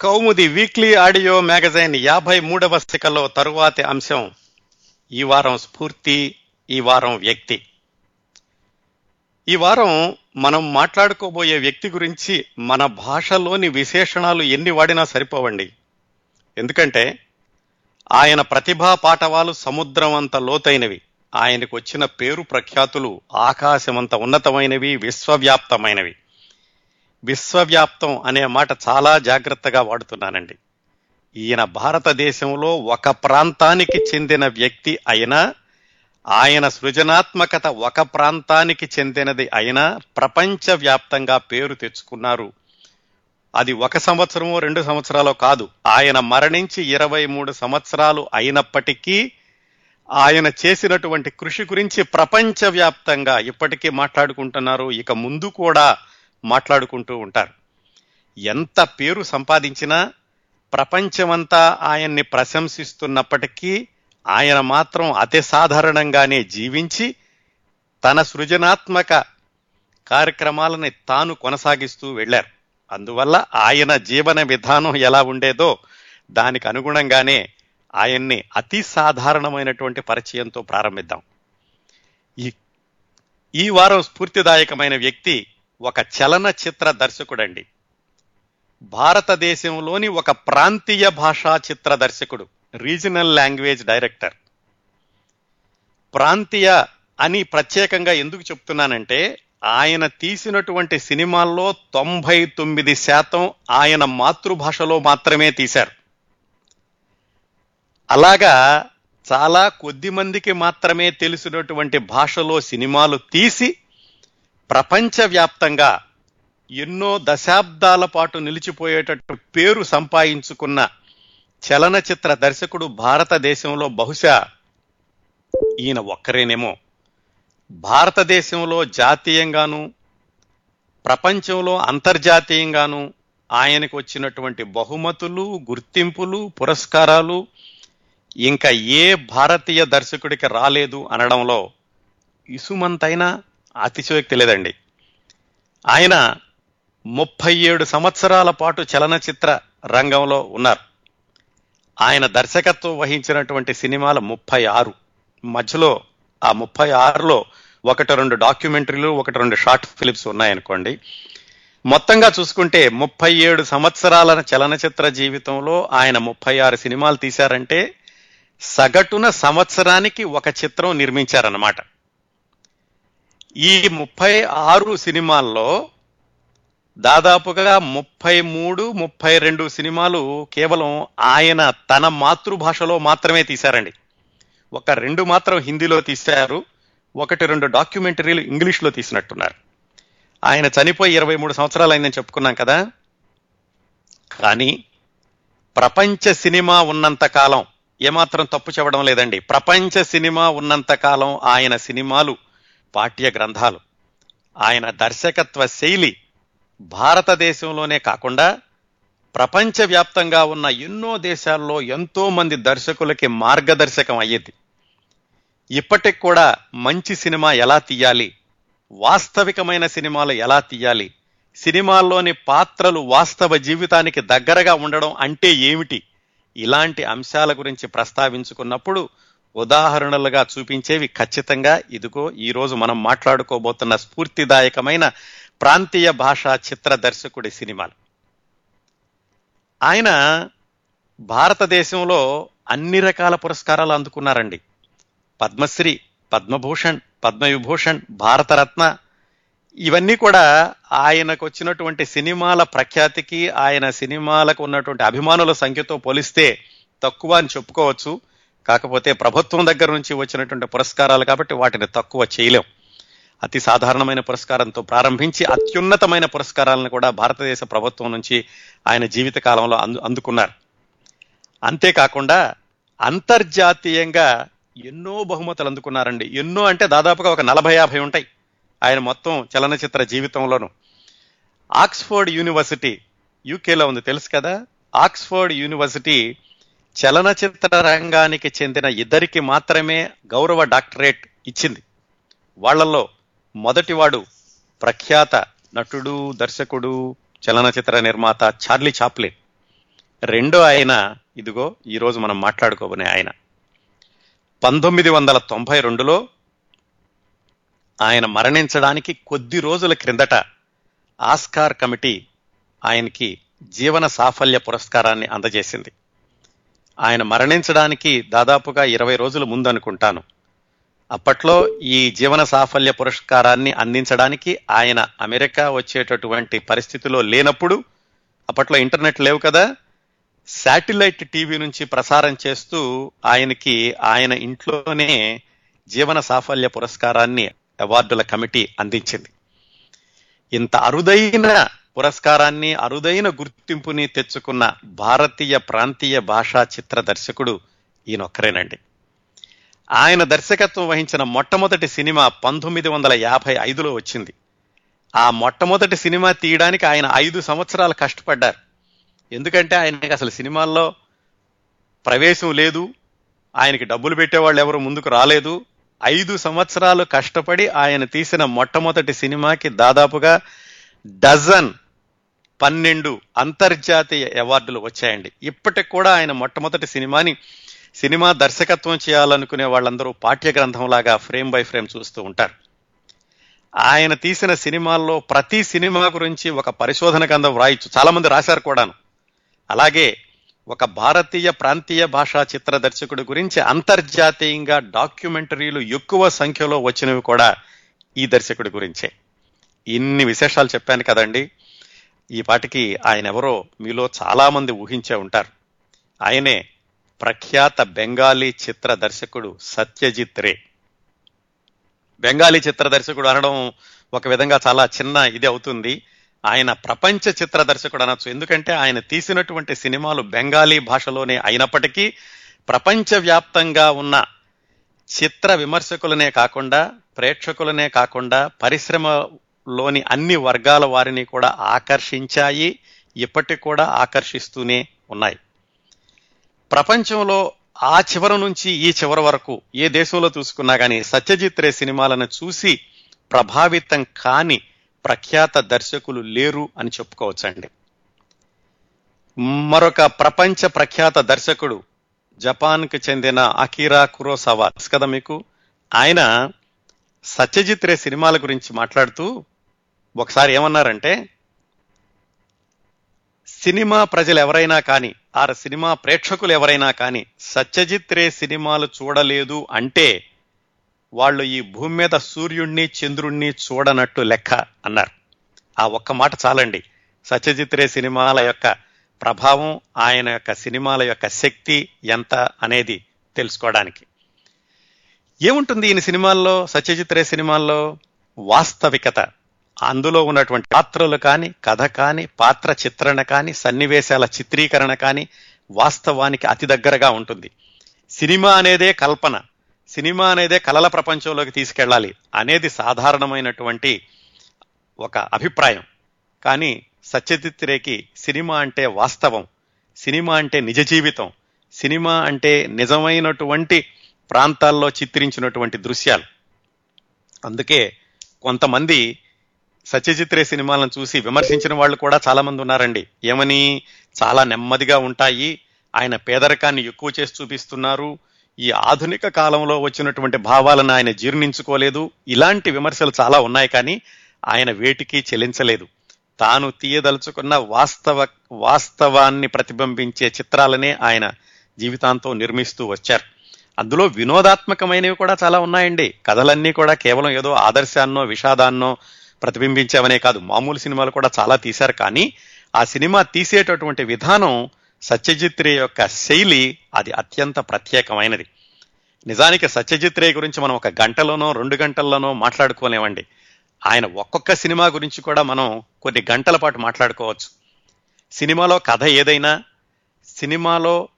కౌముది weekly audio magazine యాభై మూడవ శిఖలో తరువాతి అంశం. ఈ వారం స్ఫూర్తి ఈ వారం వ్యక్తి. ఈ వారం మనం మాట్లాడుకోబోయే వ్యక్తి గురించి మన భాషలోని విశేషణాలు ఎన్ని వాడినా సరిపోవండి. ఎందుకంటే ఆయన ప్రతిభా పాఠవాలు సముద్రం అంత లోతైనవి. ఆయనకు వచ్చిన పేరు ప్రఖ్యాతులు ఆకాశమంత ఉన్నతమైనవి విశ్వవ్యాప్తమైనవి. విశ్వవ్యాప్తం అనే మాట చాలా జాగ్రత్తగా వాడుతున్నానండి. ఈయన భారతదేశంలో ఒక ప్రాంతానికి చెందిన వ్యక్తి అయినా ఆయన సృజనాత్మకత ఒక ప్రాంతానికి చెందినది అయినా ప్రపంచవ్యాప్తంగా పేరు తెచ్చుకున్నారు. అది ఒక సంవత్సరమో రెండు సంవత్సరాలు కాదు ఆయన మరణించి ఇరవై మూడు సంవత్సరాలు అయినప్పటికీ ఆయన చేసినటువంటి కృషి గురించి ప్రపంచవ్యాప్తంగా ఇప్పటికీ మాట్లాడుకుంటున్నారు. ఇక ముందు కూడా మాట్లాడుకుంటూ ఉంటారు. ఎంత పేరు సంపాదించినా ప్రపంచమంతా ఆయన్ని ప్రశంసిస్తున్నప్పటికీ ఆయన మాత్రం అతి సాధారణంగానే జీవించి తన సృజనాత్మక కార్యక్రమాలని తాను కొనసాగిస్తూ వెళ్ళారు. అందువల్ల ఆయన జీవన విధానం ఎలా ఉండేదో దానికి అనుగుణంగానే ఆయన్ని అతి సాధారణమైనటువంటి పరిచయంతో ప్రారంభిద్దాం. ఈ ఈ వారం స్ఫూర్తిదాయకమైన వ్యక్తి ఒక చలనచిత్ర దర్శకుడండి. భారతదేశంలోని ఒక ప్రాంతీయ భాషా చిత్ర దర్శకుడు రీజనల్ లాంగ్వేజ్ డైరెక్టర్. ప్రాంతీయ అని ప్రత్యేకంగా ఎందుకు చెప్తున్నానంటే ఆయన తీసినటువంటి సినిమాల్లో తొంభై తొమ్మిది శాతం ఆయన మాతృభాషలో మాత్రమే తీశారు. అలాగా చాలా కొద్ది మందికి మాత్రమే తెలిసినటువంటి భాషలో సినిమాలు తీసి ప్రపంచవ్యాప్తంగా ఎన్నో దశాబ్దాల పాటు నిలిచిపోయేటట్టు పేరు సంపాదించుకున్న చలనచిత్ర దర్శకుడు భారతదేశంలో బహుశా ఈయన ఒక్కరేనేమో. భారతదేశంలో జాతీయంగాను ప్రపంచంలో అంతర్జాతీయంగాను ఆయనకు వచ్చినటువంటి బహుమతులు గుర్తింపులు పురస్కారాలు ఇంకా ఏ భారతీయ దర్శకుడికి రాలేదు అనడంలో ఇసుమంతైనా అతిశయోక్తి లేదండి. ఆయన ముప్పై ఏడు సంవత్సరాల పాటు చలనచిత్ర రంగంలో ఉన్నారు. ఆయన దర్శకత్వం వహించినటువంటి సినిమాలు ముప్పై ఆరు మధ్యలో ఆ ముప్పై ఆరులో ఒకటి రెండు డాక్యుమెంటరీలు ఒకటి రెండు షార్ట్ ఫిలిప్స్ ఉన్నాయనుకోండి. మొత్తంగా చూసుకుంటే ముప్పై ఏడు సంవత్సరాల చలనచిత్ర జీవితంలో ఆయన ముప్పై ఆరు సినిమాలు తీశారంటే సగటున సంవత్సరానికి ఒక చిత్రం నిర్మించారన్నమాట. ఈ ముప్పై ఆరు సినిమాల్లో దాదాపుగా ముప్పై మూడు ముప్పై రెండు సినిమాలు కేవలం ఆయన తన మాతృభాషలో మాత్రమే తీశారండి. ఒక రెండు మాత్రం హిందీలో తీశారు ఒకటి రెండు డాక్యుమెంటరీలు ఇంగ్లీష్లో తీసినట్టున్నారు. ఆయన చనిపోయి ఇరవై మూడు సంవత్సరాలు అయిందని చెప్పుకున్నాం కదా. కానీ ప్రపంచ సినిమా ఉన్నంత కాలం ఏమాత్రం తప్పు చెప్పడం లేదండి. ప్రపంచ సినిమా ఉన్నంత కాలం ఆయన సినిమాలు పాఠ్య గ్రంథాలు. ఆయన దర్శకత్వ శైలి భారతదేశంలోనే కాకుండా ప్రపంచవ్యాప్తంగా ఉన్న ఎన్నో దేశాల్లో ఎంతో మంది దర్శకులకి మార్గదర్శకం అయ్యేది. ఇప్పటికి కూడా మంచి సినిమా ఎలా తీయాలి? వాస్తవికమైన సినిమాలు ఎలా తీయాలి? సినిమాల్లోని పాత్రలు వాస్తవ జీవితానికి దగ్గరగా ఉండడం అంటే ఏమిటి? ఇలాంటి అంశాల గురించి ప్రస్తావించుకున్నప్పుడు ఉదాహరణలుగా చూపించేవి ఖచ్చితంగా ఇదిగో ఈరోజు మనం మాట్లాడుకోబోతున్న స్ఫూర్తిదాయకమైన ప్రాంతీయ భాషా చిత్ర దర్శకుడి సినిమాలు. ఆయన భారతదేశంలో అన్ని రకాల పురస్కారాలు అందుకున్నారండి. పద్మశ్రీ పద్మభూషణ్ పద్మవిభూషణ్ భారతరత్న ఇవన్నీ కూడా ఆయనకు వచ్చినటువంటి సినిమాల ప్రఖ్యాతికి ఆయన సినిమాలకు ఉన్నటువంటి అభిమానుల సంఖ్యతో పోలిస్తే తక్కువ అని చెప్పుకోవచ్చు. కాకపోతే ప్రభుత్వం దగ్గర నుంచి వచ్చినటువంటి పురస్కారాలు కాబట్టి వాటిని తక్కువ చేయలేం. అతి సాధారణమైన పురస్కారంతో ప్రారంభించి అత్యున్నతమైన పురస్కారాలను కూడా భారతదేశ ప్రభుత్వం నుంచి ఆయన జీవిత కాలంలో అందు అందుకున్నారు. అంతేకాకుండా అంతర్జాతీయంగా ఎన్నో బహుమతులు అందుకున్నారండి. ఎన్నో అంటే దాదాపుగా ఒక నలభై యాభై ఉంటాయి ఆయన మొత్తం చలనచిత్ర జీవితంలోనూ. ఆక్స్ఫోర్డ్ యూనివర్సిటీ యూకేలో ఉంది. తెలుసు కదా? ఆక్స్ఫోర్డ్ యూనివర్సిటీ చలనచిత్ర రంగానికి చెందిన ఇద్దరికి మాత్రమే గౌరవ డాక్టరేట్ ఇచ్చింది. వాళ్ళలో మొదటివాడు ప్రఖ్యాత నటుడు దర్శకుడు చలనచిత్ర నిర్మాత చార్లీ చాప్లిన్. రెండో ఆయన ఇదిగో ఈరోజు మనం మాట్లాడుకోబోనే ఆయన. పంతొమ్మిది వందల తొంభై రెండులో ఆయన మరణించడానికి కొద్ది రోజుల క్రిందట ఆస్కార్ కమిటీ ఆయనకి జీవన సాఫల్య పురస్కారాన్ని అందజేసింది. ఆయన మరణించడానికి దాదాపుగా ఇరవై రోజుల ముందు అనుకుంటాను. అప్పట్లో ఈ జీవన సాఫల్య పురస్కారాన్ని అందించడానికి ఆయన అమెరికా వచ్చేటటువంటి పరిస్థితిలో లేనప్పుడు అప్పట్లో ఇంటర్నెట్ లేవు కదా శాటిలైట్ టీవీ నుంచి ప్రసారం చేస్తూ ఆయనకి ఆయన ఇంట్లోనే జీవన సాఫల్య పురస్కారాన్ని అవార్డుల కమిటీ అందించింది. ఇంత అరుదైన పురస్కారాన్ని అరుదైన గుర్తింపుని తెచ్చుకున్న భారతీయ ప్రాంతీయ భాషా చిత్ర దర్శకుడు ఈయనొక్కరేనండి. ఆయన దర్శకత్వం వహించిన మొట్టమొదటి సినిమా పంతొమ్మిది వందల యాభై ఐదులో వచ్చింది. ఆ మొట్టమొదటి సినిమా తీయడానికి ఆయన ఐదు సంవత్సరాలు కష్టపడ్డారు. ఎందుకంటే ఆయనకి అసలు సినిమాల్లో ప్రవేశం లేదు ఆయనకి డబ్బులు పెట్టేవాళ్ళు ఎవరు ముందుకు రాలేదు. ఐదు సంవత్సరాలు కష్టపడి ఆయన తీసిన మొట్టమొదటి సినిమాకి దాదాపుగా డజన్ పన్నెండు అంతర్జాతీయ అవార్డులు వచ్చాయండి. ఇప్పటికి కూడా ఆయన మొట్టమొదటి సినిమాని సినిమా దర్శకత్వం చేయాలనుకునే వాళ్ళందరూ పాఠ్య గ్రంథంలాగా ఫ్రేమ్ బై ఫ్రేమ్ చూస్తూ ఉంటారు. ఆయన తీసిన సినిమాల్లో ప్రతి సినిమా గురించి ఒక పరిశోధన గ్రంథం వ్రాయచ్చు. చాలామంది రాశారు కూడాను. అలాగే ఒక భారతీయ ప్రాంతీయ భాషా చిత్ర దర్శకుడి గురించి అంతర్జాతీయంగా డాక్యుమెంటరీలు ఎక్కువ సంఖ్యలో వచ్చినవి కూడా ఈ దర్శకుడి గురించే. ఇన్ని విశేషాలు చెప్పాను కదండి. ఈ పాటికి ఆయన ఎవరో మీలో చాలామంది ఊహించే ఉంటారు. ఆయనే ప్రఖ్యాత బెంగాలీ చిత్ర దర్శకుడు సత్యజిత్ రే. బెంగాలీ చిత్ర దర్శకుడు అనడం ఒక విధంగా చాలా చిన్న ఇది అవుతుంది. ఆయన ప్రపంచ చిత్ర దర్శకుడు అనొచ్చు. ఎందుకంటే ఆయన తీసినటువంటి సినిమాలు బెంగాలీ భాషలోనే అయినప్పటికీ ప్రపంచవ్యాప్తంగా ఉన్న చిత్ర విమర్శకులనే కాకుండా ప్రేక్షకులనే కాకుండా పరిశ్రమ లోని అన్ని వర్గాల వారిని కూడా ఆకర్షించాయి ఇప్పటికి కూడా ఆకర్షిస్తూనే ఉన్నాయి. ప్రపంచంలో ఆ చివరి నుంచి ఈ చివరి వరకు ఏ దేశంలో చూసుకున్నా కానీ సత్యజిత్ రే సినిమాలను చూసి ప్రభావితం కాని ప్రఖ్యాత దర్శకులు లేరు అని చెప్పుకోవచ్చండి. మరొక ప్రపంచ ప్రఖ్యాత దర్శకుడు జపాన్కి చెందిన అకీరా కురోసవా. కదా మీకు? ఆయన సత్యజిత్ రే సినిమాల గురించి మాట్లాడుతూ ఒకసారి ఏమన్నారంటే సినిమా ప్రజలు ఎవరైనా కానీ ఆ సినిమా ప్రేక్షకులు ఎవరైనా కానీ సత్యజిత్ రే సినిమాలు చూడలేదు అంటే వాళ్ళు ఈ భూమి మీద సూర్యుణ్ణి చంద్రుణ్ణి చూడనట్టు లెక్క అన్నారు. ఆ ఒక్క మాట చాలండి. సత్యజిత్ రే సినిమాల యొక్క ప్రభావం ఆయన యొక్క సినిమాల యొక్క శక్తి ఎంత అనేది తెలుసుకోవడానికి. ఏముంటుంది ఈయన సినిమాల్లో సత్యజిత్ రే సినిమాల్లో? వాస్తవికత. అందులో ఉన్నటువంటి పాత్రలు కానీ కథ కానీ పాత్ర చిత్రణ కానీ సన్నివేశాల చిత్రీకరణ కానీ వాస్తవానికి అతి దగ్గరగా ఉంటుంది. సినిమా అనేదే కల్పన. సినిమా అనేదే కలల ప్రపంచంలోకి తీసుకెళ్ళాలి అనేది సాధారణమైనటువంటి ఒక అభిప్రాయం. కానీ సత్యజిత్ రేకి సినిమా అంటే వాస్తవం. సినిమా అంటే నిజ జీవితం. సినిమా అంటే నిజమైనటువంటి ప్రాంతాల్లో చిత్రించినటువంటి దృశ్యాలు. అందుకే కొంతమంది సత్యజిత్ రే సినిమాలను చూసి విమర్శించిన వాళ్ళు కూడా చాలా మంది ఉన్నారండి. ఏమని చాలా నెమ్మదిగా ఉంటాయి. ఆయన పేదరికాన్ని ఎక్కువ చేసి చూపిస్తున్నారు. ఈ ఆధునిక కాలంలో వచ్చినటువంటి భావాలను ఆయన జీర్ణించుకోలేదు. ఇలాంటి విమర్శలు చాలా ఉన్నాయి కానీ ఆయన వేటికి చెలించలేదు తాను తీయదలుచుకున్న వాస్తవ వాస్తవాన్ని ప్రతిబింబించే చిత్రాలనే ఆయన జీవితాంతం నిర్మిస్తూ వచ్చారు. అందులో వినోదాత్మకమైనవి కూడా చాలా ఉన్నాయండి. కథలన్నీ కూడా కేవలం ఏదో ఆదర్శాన్నో విషాదాన్నో ప్రతిబింబించావనే కాదు. మామూలు సినిమాలు కూడా చాలా తీశారు. కానీ ఆ సినిమా తీసేటటువంటి విధానం సత్యజిత్ రే యొక్క శైలి అది అత్యంత ప్రత్యేకమైనది. నిజానికి సత్యజిత్ రే గురించి మనం ఒక గంటలోనో రెండు గంటల్లోనో మాట్లాడుకోలేమండి. ఆయన ఒక్కొక్క సినిమా గురించి కూడా మనం కొన్ని గంటల పాటు మాట్లాడుకోవచ్చు. సినిమాలో కథ ఏదైనా సినిమాలో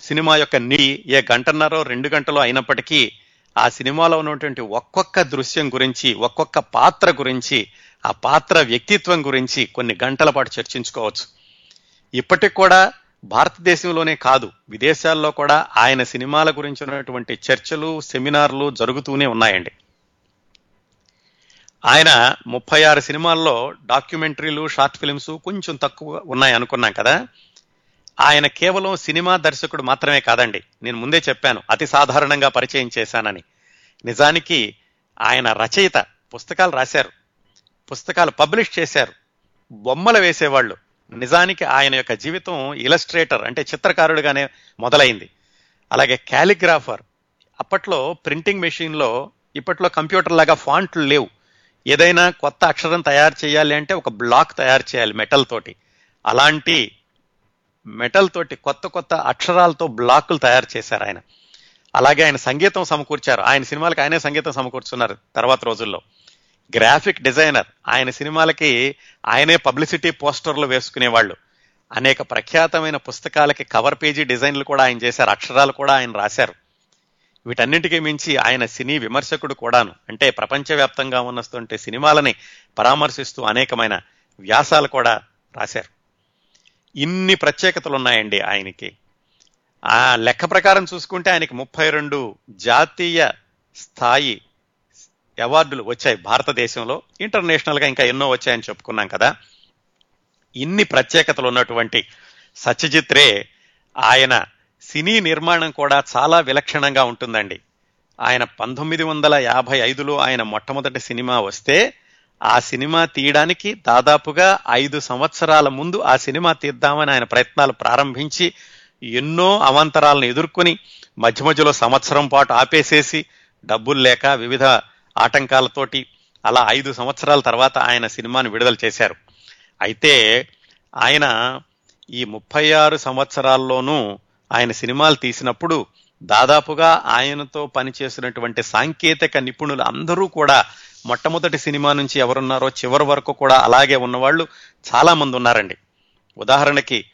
సినిమా యొక్క నీ ఏ గంటన్నరో రెండు గంటలో అయినప్పటికీ ఆ సినిమాలో ఉన్నటువంటి ఒక్కొక్క దృశ్యం గురించి ఒక్కొక్క పాత్ర గురించి ఆ పాత్ర వ్యక్తిత్వం గురించి కొన్ని గంటల పాటు చర్చించుకోవచ్చు. ఇప్పటికి కూడా భారతదేశంలోనే కాదు విదేశాల్లో కూడా ఆయన సినిమాల గురించి ఉన్నటువంటి చర్చలు సెమినార్లు జరుగుతూనే ఉన్నాయండి. ఆయన ముప్పై ఆరు సినిమాల్లో డాక్యుమెంటరీలు షార్ట్ ఫిల్మ్స్ కొంచెం తక్కువ ఉన్నాయి అనుకున్నాం కదా. ఆయన కేవలం సినిమా దర్శకుడు మాత్రమే కాదండి. నేను ముందే చెప్పాను అతి సాధారణంగా పరిచయం చేశానని. నిజానికి ఆయన రచయిత పుస్తకాలు రాశారు పుస్తకాలు పబ్లిష్ చేశారు బొమ్మలు వేసేవాళ్ళు. నిజానికి ఆయన యొక్క జీవితం ఇలస్ట్రేటర్ అంటే చిత్రకారుడిగానే మొదలైంది. అలాగే క్యాలిగ్రాఫర్. అప్పట్లో ప్రింటింగ్ మెషిన్లో ఇప్పట్లో కంప్యూటర్ లాగా ఫాంట్లు లేవు. ఏదైనా కొత్త అక్షరం తయారు చేయాలి అంటే ఒక బ్లాక్ తయారు చేయాలి మెటల్ తోటి. అలాంటి మెటల్ తోటి కొత్త కొత్త అక్షరాలతో బ్లాకులు తయారు చేశారు ఆయన. అలాగే ఆయన సంగీతం సమకూర్చారు. ఆయన సినిమాలకు ఆయనే సంగీతం సమకూర్చున్నారు తర్వాత రోజుల్లో. Graphic designer. ఆయన సినిమాలకి ఆయనే పబ్లిసిటీ పోస్టర్లు వేసుకునేవాళ్ళు. అనేక ప్రఖ్యాతమైన పుస్తకాలకి కవర్ పేజీ డిజైన్లు కూడా ఆయన చేశారు. అక్షరాలు కూడా ఆయన రాశారు. వీటన్నింటికీ మించి ఆయన సినీ విమర్శకుడు కూడాను. అంటే ప్రపంచవ్యాప్తంగా ఉన్నటువంటి సినిమాలని పరామర్శిస్తూ అనేకమైన వ్యాసాలు కూడా రాశారు. ఇన్ని ప్రత్యేకతలు ఉన్నాయండి ఆయనకి. ఆ లెక్క ప్రకారం చూసుకుంటే ఆయనకి ముప్పై రెండు జాతీయ స్థాయి అవార్డులు వచ్చాయి భారతదేశంలో. ఇంటర్నేషనల్గా ఇంకా ఎన్నో వచ్చాయని చెప్పుకున్నాం కదా. ఇన్ని ప్రత్యేకతలు ఉన్నటువంటి సత్యజిత్ రే ఆయన సినీ నిర్మాణం కూడా చాలా విలక్షణంగా ఉంటుందండి. ఆయన పంతొమ్మిది వందల యాభై ఐదులో ఆయన మొట్టమొదటి సినిమా వస్తే ఆ సినిమా తీయడానికి దాదాపుగా ఐదు సంవత్సరాల ముందు ఆ సినిమా తీద్దామని ఆయన ప్రయత్నాలు ప్రారంభించి ఎన్నో అవాంతరాలను ఎదుర్కొని మధ్య మధ్యలో సంవత్సరం పాటు ఆపేసేసి డబ్బులు లేక వివిధ ఆటంకాలతోటి అలా ఐదు సంవత్సరాల తర్వాత ఆయన సినిమాను విడుదల చేశారు. అయితే ఆయన ఈ ముప్పై ఆరు సంవత్సరాల్లోనూ ఆయన సినిమాలు తీసినప్పుడు దాదాపుగా ఆయనతో పనిచేసినటువంటి సాంకేతిక నిపుణులు అందరూ కూడా మొట్టమొదటి సినిమా నుంచి ఎవరున్నారో చివరి వరకు కూడా అలాగే ఉన్నవాళ్ళు చాలామంది ఉన్నారండి. ఉదాహరణకి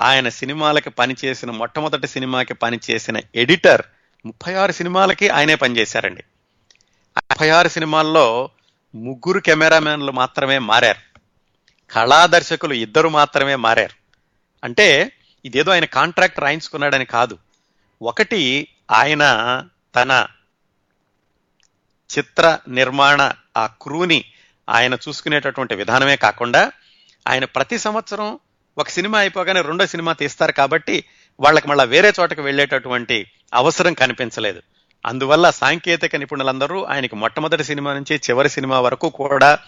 ఆయన సినిమాలకి పనిచేసిన మొట్టమొదటి సినిమాకి పనిచేసిన ఎడిటర్ ముప్పై ఆరు సినిమాలకి ఆయనే పనిచేశారండి ముప్పై ఆరు సినిమాల్లో ముగ్గురు కెమెరామెన్లు మాత్రమే మారారు. కళా దర్శకులు ఇద్దరు మాత్రమే మారారు. అంటే ఇదేదో ఆయన కాంట్రాక్ట్ రాయించుకున్నాడని కాదు. ఒకటి ఆయన తన చిత్ర నిర్మాణ ఆ క్రూని ఆయన చూసుకునేటటువంటి విధానమే కాకుండా ఆయన ప్రతి సంవత్సరం ఒక సినిమా అయిపోగానే రెండో సినిమా తీస్తారు కాబట్టి వాళ్ళకి మళ్ళీ వేరే చోటకి వెళ్ళేటటువంటి అవసరం కనిపించలేదు. అందువల్ల సాంకేతిక నిపుణులందరూ ఆయనకి మొట్టమొదటి సినిమా నుంచి చివరి సినిమా వరకు కూడా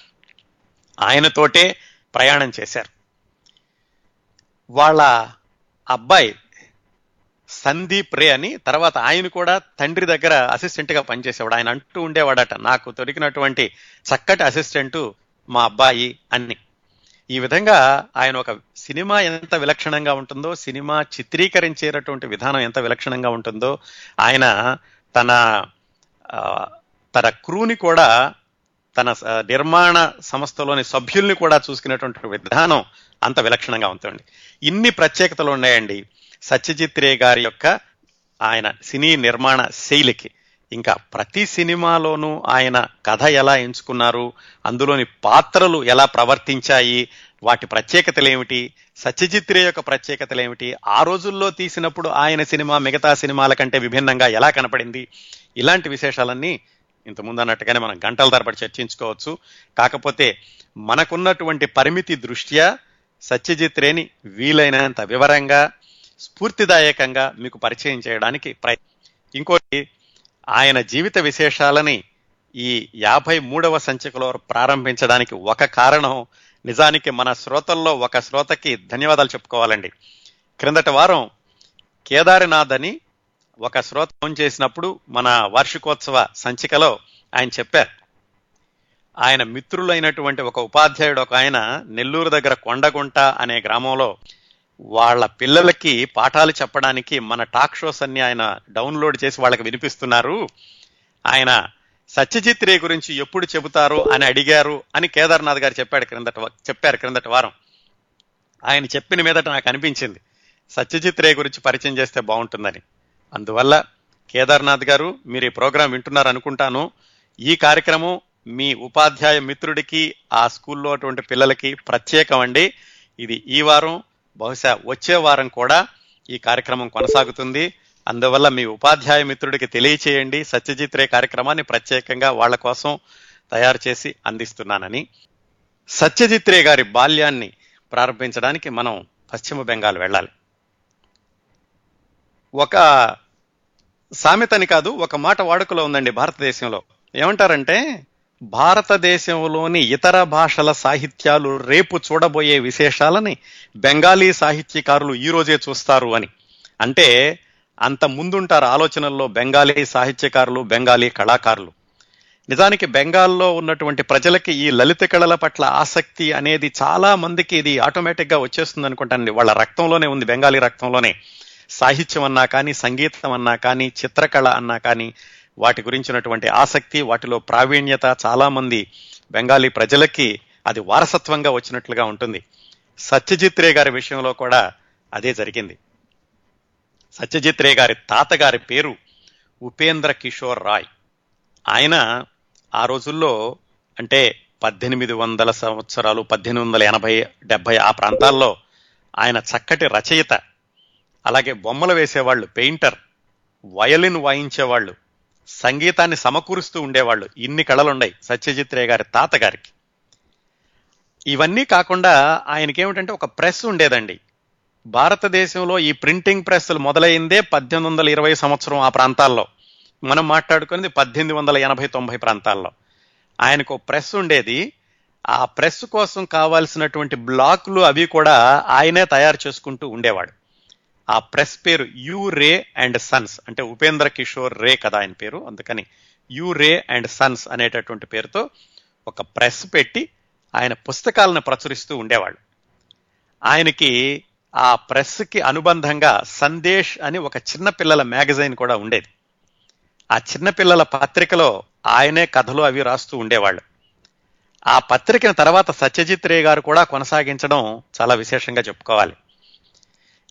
ఆయనతోటే ప్రయాణం చేశారు. వాళ్ళ అబ్బాయి సందీప్ రే అని తర్వాత ఆయన కూడా తండ్రి దగ్గర అసిస్టెంట్గా పనిచేసేవాడు. ఆయన అంటూ ఉండేవాడట నాకు దొరికినటువంటి చక్కటి అసిస్టెంట్ మా అబ్బాయి అన్ని ఈ విధంగా ఆయన ఒక సినిమా ఎంత విలక్షణంగా ఉంటుందో సినిమా చిత్రీకరించేటటువంటి విధానం ఎంత విలక్షణంగా ఉంటుందో ఆయన తన తన క్రూని కూడా తన నిర్మాణ సంస్థలోని సభ్యుల్ని కూడా చూసుకునేటువంటి విధానం అంత విలక్షణంగా ఉంటుంది ఇన్ని ప్రత్యేకతలు ఉన్నాయండి. సత్యజిత్ రే గారి యొక్క ఆయన సినీ నిర్మాణ శైలికి. ఇంకా ప్రతి సినిమాలోనూ ఆయన కథ ఎలా ఎంచుకున్నారు అందులోని పాత్రలు ఎలా ప్రవర్తించాయి వాటి ప్రత్యేకతలు ఏమిటి సత్యజిత్ రే యొక్క ప్రత్యేకతలు ఏమిటి ఆ రోజుల్లో తీసినప్పుడు ఆయన సినిమా మిగతా సినిమాల కంటే విభిన్నంగా ఎలా కనపడింది ఇలాంటి విశేషాలన్నీ ఇంతకుముందు అన్నట్టుగానే మనం గంటల తరబడి చర్చించుకోవచ్చు. కాకపోతే మనకున్నటువంటి పరిమితి దృష్ట్యా సత్యజిత్ రేని వీలైనంత వివరంగా స్ఫూర్తిదాయకంగా మీకు పరిచయం చేయడానికి ప్రయత్నం. ఇంకోటి ఆయన జీవిత విశేషాలని ఈ యాభై మూడవ సంచికలో ప్రారంభించడానికి ఒక కారణం నిజానికి మన శ్రోతల్లో ఒక శ్రోతకి ధన్యవాదాలు చెప్పుకోవాలండి. క్రిందటి వారం కేదారినాథ్ అని ఒక శ్రోత ఫోన్ చేసినప్పుడు మన వార్షికోత్సవ సంచికలో ఆయన చెప్పారు. ఆయన మిత్రులైనటువంటి ఒక ఉపాధ్యాయుడు ఒక ఆయన నెల్లూరు దగ్గర కొండగుంట అనే గ్రామంలో వాళ్ళ పిల్లలకి పాఠాలు చెప్పడానికి మన టాక్ షోస్ అన్ని ఆయన డౌన్లోడ్ చేసి వాళ్ళకి వినిపిస్తున్నారు. ఆయన సత్యజిత్ రే గురించి ఎప్పుడు చెబుతారు అని అడిగారు అని కేదార్నాథ్ గారు చెప్పాడు క్రిందట చెప్పారు క్రిందటి వారం. ఆయన చెప్పిన మీదట నాకు అనిపించింది. సత్యజిత్ రే గురించి పరిచయం చేస్తే బాగుంటుందని. అందువల్ల కేదార్నాథ్ గారు మీరు ఈ ప్రోగ్రాం వింటున్నారు అనుకుంటాను. ఈ కార్యక్రమం మీ ఉపాధ్యాయ మిత్రుడికి ఆ స్కూల్లో అటువంటి పిల్లలకి ప్రత్యేకం అండి. ఇది ఈ వారం బహుశా వచ్చే వారం కూడా ఈ కార్యక్రమం కొనసాగుతుంది. అందువల్ల మీ ఉపాధ్యాయ మిత్రుడికి తెలియచేయండి. సత్యజిత్ రే కార్యక్రమాన్ని ప్రత్యేకంగా వాళ్ళ కోసం తయారు చేసి అందిస్తున్నానని. సత్యజిత్ రే గారి బాల్యాన్ని ప్రారంభించడానికి మనం పశ్చిమ బెంగాల్ వెళ్ళాలి. ఒక సామెతని కాదు ఒక మాట వాడుకలో ఉందండి భారతదేశంలో. ఏమంటారంటే భారతదేశంలోని ఇతర భాషల సాహిత్యాలు రేపు చూడబోయే విశేషాలని బెంగాలీ సాహిత్యకారులు ఈ రోజే చూస్తారు అని. అంటే అంత ముందుంటారు ఆలోచనల్లో బెంగాలీ సాహిత్యకారులు బెంగాలీ కళాకారులు. నిజానికి బెంగాల్లో ఉన్నటువంటి ప్రజలకి ఈ లలిత కళల పట్ల ఆసక్తి అనేది చాలా మందికి ఇది ఆటోమేటిక్గా వచ్చేస్తుంది అనుకుంటానండి. వాళ్ళ రక్తంలోనే ఉంది బెంగాలీ రక్తంలోనే. సాహిత్యం అన్నా కానీ సంగీతం అన్నా కానీ చిత్రకళ అన్నా కానీ వాటి గురించినటువంటి ఆసక్తి వాటిలో ప్రావీణ్యత చాలామంది బెంగాలీ ప్రజలకి అది వారసత్వంగా వచ్చినట్లుగా ఉంటుంది. సత్యజిత్ రే గారి విషయంలో కూడా అదే జరిగింది. సత్యజిత్ రే గారి తాతగారి పేరు ఉపేంద్ర కిషోర్ రాయ్. ఆయన ఆ రోజుల్లో అంటే పద్దెనిమిది వందల సంవత్సరాలు పద్దెనిమిది వందల ఎనభై డెబ్బై ఆ ప్రాంతాల్లో ఆయన చక్కటి రచయిత అలాగే బొమ్మలు వేసేవాళ్ళు పెయింటర్ వయలిన్ వాయించేవాళ్ళు సంగీతాన్ని సమకూరుస్తూ ఉండేవాళ్ళు. ఇన్ని కళలున్నాయి సత్యజిత్ రే గారి తాతగారికి. ఇవన్నీ కాకుండా ఆయనకి ఏమిటంటే ఒక ప్రెస్ ఉండేదండి. భారతదేశంలో ఈ ప్రింటింగ్ ప్రెస్లు మొదలైందే పద్దెనిమిది వందల ఇరవై సంవత్సరం ఆ ప్రాంతాల్లో. మనం మాట్లాడుకునేది పద్దెనిమిది వందల ఎనభై తొంభై ప్రాంతాల్లో. ఆయనకు ప్రెస్ ఉండేది. ఆ ప్రెస్ కోసం కావాల్సినటువంటి బ్లాక్లు అవి కూడా ఆయనే తయారు చేసుకుంటూ ఉండేవాడు. ఆ ప్రెస్ పేరు యు రే అండ్ సన్స్. అంటే ఉపేంద్ర కిషోర్ రే కదా ఆయన పేరు. అందుకని యు రే అండ్ సన్స్ అనేటటువంటి పేరుతో ఒక ప్రెస్ పెట్టి ఆయన పుస్తకాలను ప్రచురిస్తూ ఉండేవాళ్ళు. ఆయనకి ఆ ప్రెస్కి అనుబంధంగా సందేశ్ అని ఒక చిన్న పిల్లల మ్యాగజైన్ కూడా ఉండేది. ఆ చిన్నపిల్లల పత్రికలో ఆయనే కథలు అవి రాస్తూ ఉండేవాళ్ళు. ఆ పత్రికను తర్వాత సత్యజిత్ రే గారు కూడా కొనసాగించడం చాలా విశేషంగా చెప్పుకోవాలి.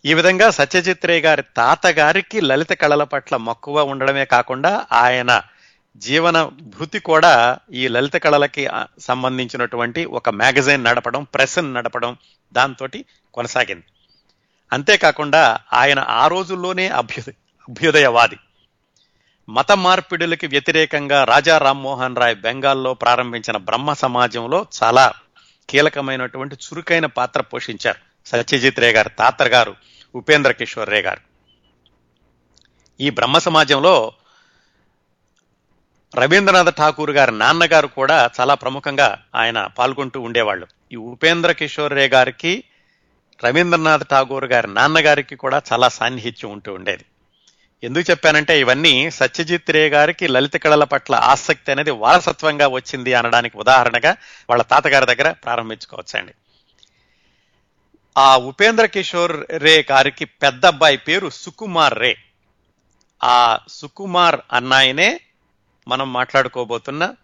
ఈ విధంగా సత్యజిత్ రే గారి తాతగారికి లలిత కళల పట్ల మక్కువ ఉండడమే కాకుండా ఆయన జీవన భృతి కూడా ఈ లలిత కళలకి సంబంధించినటువంటి ఒక మ్యాగజైన్ నడపడం ప్రెస్ నడపడం దాంతో కొనసాగింది. అంతేకాకుండా ఆయన ఆ రోజుల్లోనే అభ్యుదయ అభ్యుదయవాది. మత మార్పిడులకి వ్యతిరేకంగా రాజా రామ్మోహన్ రాయ్ బెంగాల్లో ప్రారంభించిన బ్రహ్మ సమాజంలో చాలా కీలకమైనటువంటి చురుకైన పాత్ర పోషించారు సత్యజిత్ రే గారు తాతర్ గారు ఉపేంద్ర కిషోర్ రే గారు. ఈ బ్రహ్మ సమాజంలో రవీంద్రనాథ్ ఠాకూర్ గారి నాన్నగారు కూడా చాలా ప్రముఖంగా ఆయన పాల్గొంటూ ఉండేవాళ్ళు. ఈ ఉపేంద్ర కిషోర్ రే గారికి రవీంద్రనాథ్ ఠాగూర్ గారి నాన్నగారికి కూడా చాలా సాన్నిహిత్యం ఉంటూ ఉండేది. ఎందుకు చెప్పానంటే ఇవన్నీ సత్యజిత్ రే గారికి లలిత కళల పట్ల ఆసక్తి అనేది వారసత్వంగా వచ్చింది అనడానికి ఉదాహరణగా వాళ్ళ తాతగారి దగ్గర ప్రారంభించుకోవచ్చండి. ఆ ఉపేంద్ర కిషోర్ రే గారికి పెద్ద అబ్బాయి పేరు సుకుమార్ రే. ఆ సుకుమార్ అన్నాయనే మనం మాట్లాడుకోబోతున్న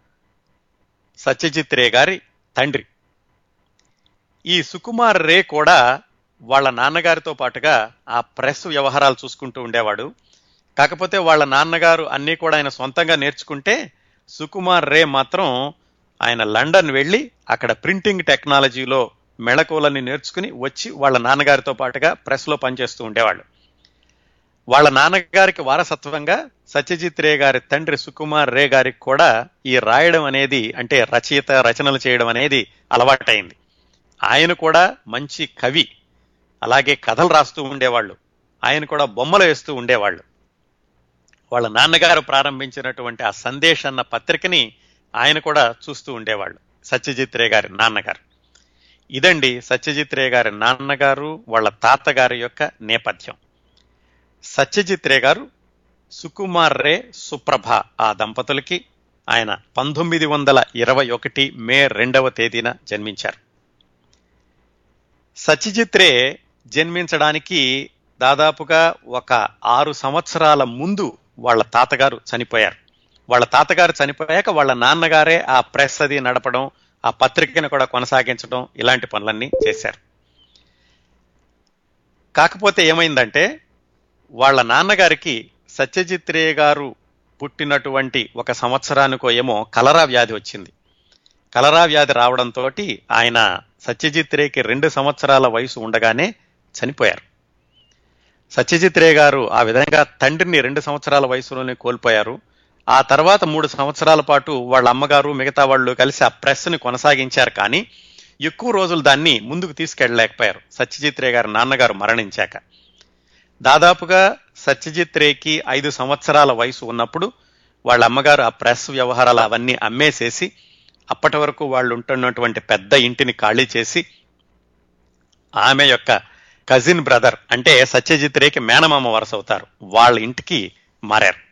సత్యజిత్ రే గారి తండ్రి. ఈ సుకుమార్ రే కూడా వాళ్ళ నాన్నగారితో పాటుగా ఆ ప్రెస్ వ్యవహారాలు చూసుకుంటూ ఉండేవాడు. కాకపోతే వాళ్ళ నాన్నగారు అన్నీ కూడా ఆయన సొంతంగా నేర్చుకుంటే సుకుమార్ రే మాత్రం ఆయన లండన్ వెళ్ళి అక్కడ ప్రింటింగ్ టెక్నాలజీలో మెళకువలన్నీ నేర్చుకుని వచ్చి వాళ్ళ నాన్నగారితో పాటుగా ప్రెస్లో పనిచేస్తూ ఉండేవాళ్ళు. వాళ్ళ నాన్నగారికి వారసత్వంగా సత్యజిత్ రే గారి తండ్రి సుకుమార్ రే గారికి కూడా ఈ రాయడం అనేది అంటే రచయిత రచనలు చేయడం అనేది అలవాటైంది. ఆయన కూడా మంచి కవి. అలాగే కథలు రాస్తూ ఉండేవాళ్ళు. ఆయన కూడా బొమ్మలు వేస్తూ ఉండేవాళ్ళు. వాళ్ళ నాన్నగారు ప్రారంభించినటువంటి ఆ సందేశ్ అన్న పత్రికని ఆయన కూడా చూస్తూ ఉండేవాళ్ళు. సత్యజిత్ రే గారి నాన్నగారు. ఇదండి సత్యజిత్ రే గారి నాన్నగారు వాళ్ళ తాతగారి యొక్క నేపథ్యం. సత్యజిత్ రే గారు సుకుమార్ రే సుప్రభ ఆ దంపతులకి ఆయన పంతొమ్మిది వందల ఇరవై ఒకటి మే రెండవ తేదీన జన్మించారు. సత్యజిత్ రే జన్మించడానికి దాదాపుగా ఒక ఆరు సంవత్సరాల ముందు వాళ్ళ తాతగారు చనిపోయారు. వాళ్ళ తాతగారు చనిపోయాక వాళ్ళ నాన్నగారే ఆ ప్రెస్ అది నడపడం ఆ పత్రికను కూడా కొనసాగించడం ఇలాంటి పనులన్నీ చేశారు. కాకపోతే ఏమైందంటే వాళ్ళ నాన్నగారికి సత్యజిత్ రే గారు పుట్టినటువంటి ఒక సంవత్సరానికో ఏమో కలరా వ్యాధి వచ్చింది. కలరా వ్యాధి రావడంతో ఆయన సత్యజిత్ రేకి రెండు సంవత్సరాల వయసు ఉండగానే చనిపోయారు. సత్యజిత్ రే గారు ఆ విధంగా తండ్రిని రెండు సంవత్సరాల వయసులోనే కోల్పోయారు. ఆ తర్వాత మూడు సంవత్సరాల పాటు వాళ్ళ అమ్మగారు మిగతా వాళ్ళు కలిసి ఆ ప్రెస్ని కొనసాగించారు. కానీ ఎక్కువ రోజులు దాన్ని ముందుకు తీసుకెళ్ళలేకపోయారు. సత్యజిత్ రే గారి నాన్నగారు మరణించాక. దాదాపుగా సత్యజిత్ రేకి ఐదు సంవత్సరాల వయసు ఉన్నప్పుడు వాళ్ళ అమ్మగారు ఆ ప్రెస్ వ్యవహారాలు అవన్నీ అమ్మేసేసి అప్పటి వరకు వాళ్ళు ఉంటున్నటువంటి పెద్ద ఇంటిని ఖాళీ చేసి ఆమె యొక్క కజిన్ బ్రదర్ అంటే సత్యజిత్ రేకి మేనమామ వరస అవుతారు. వాళ్ళ ఇంటికి మారారు.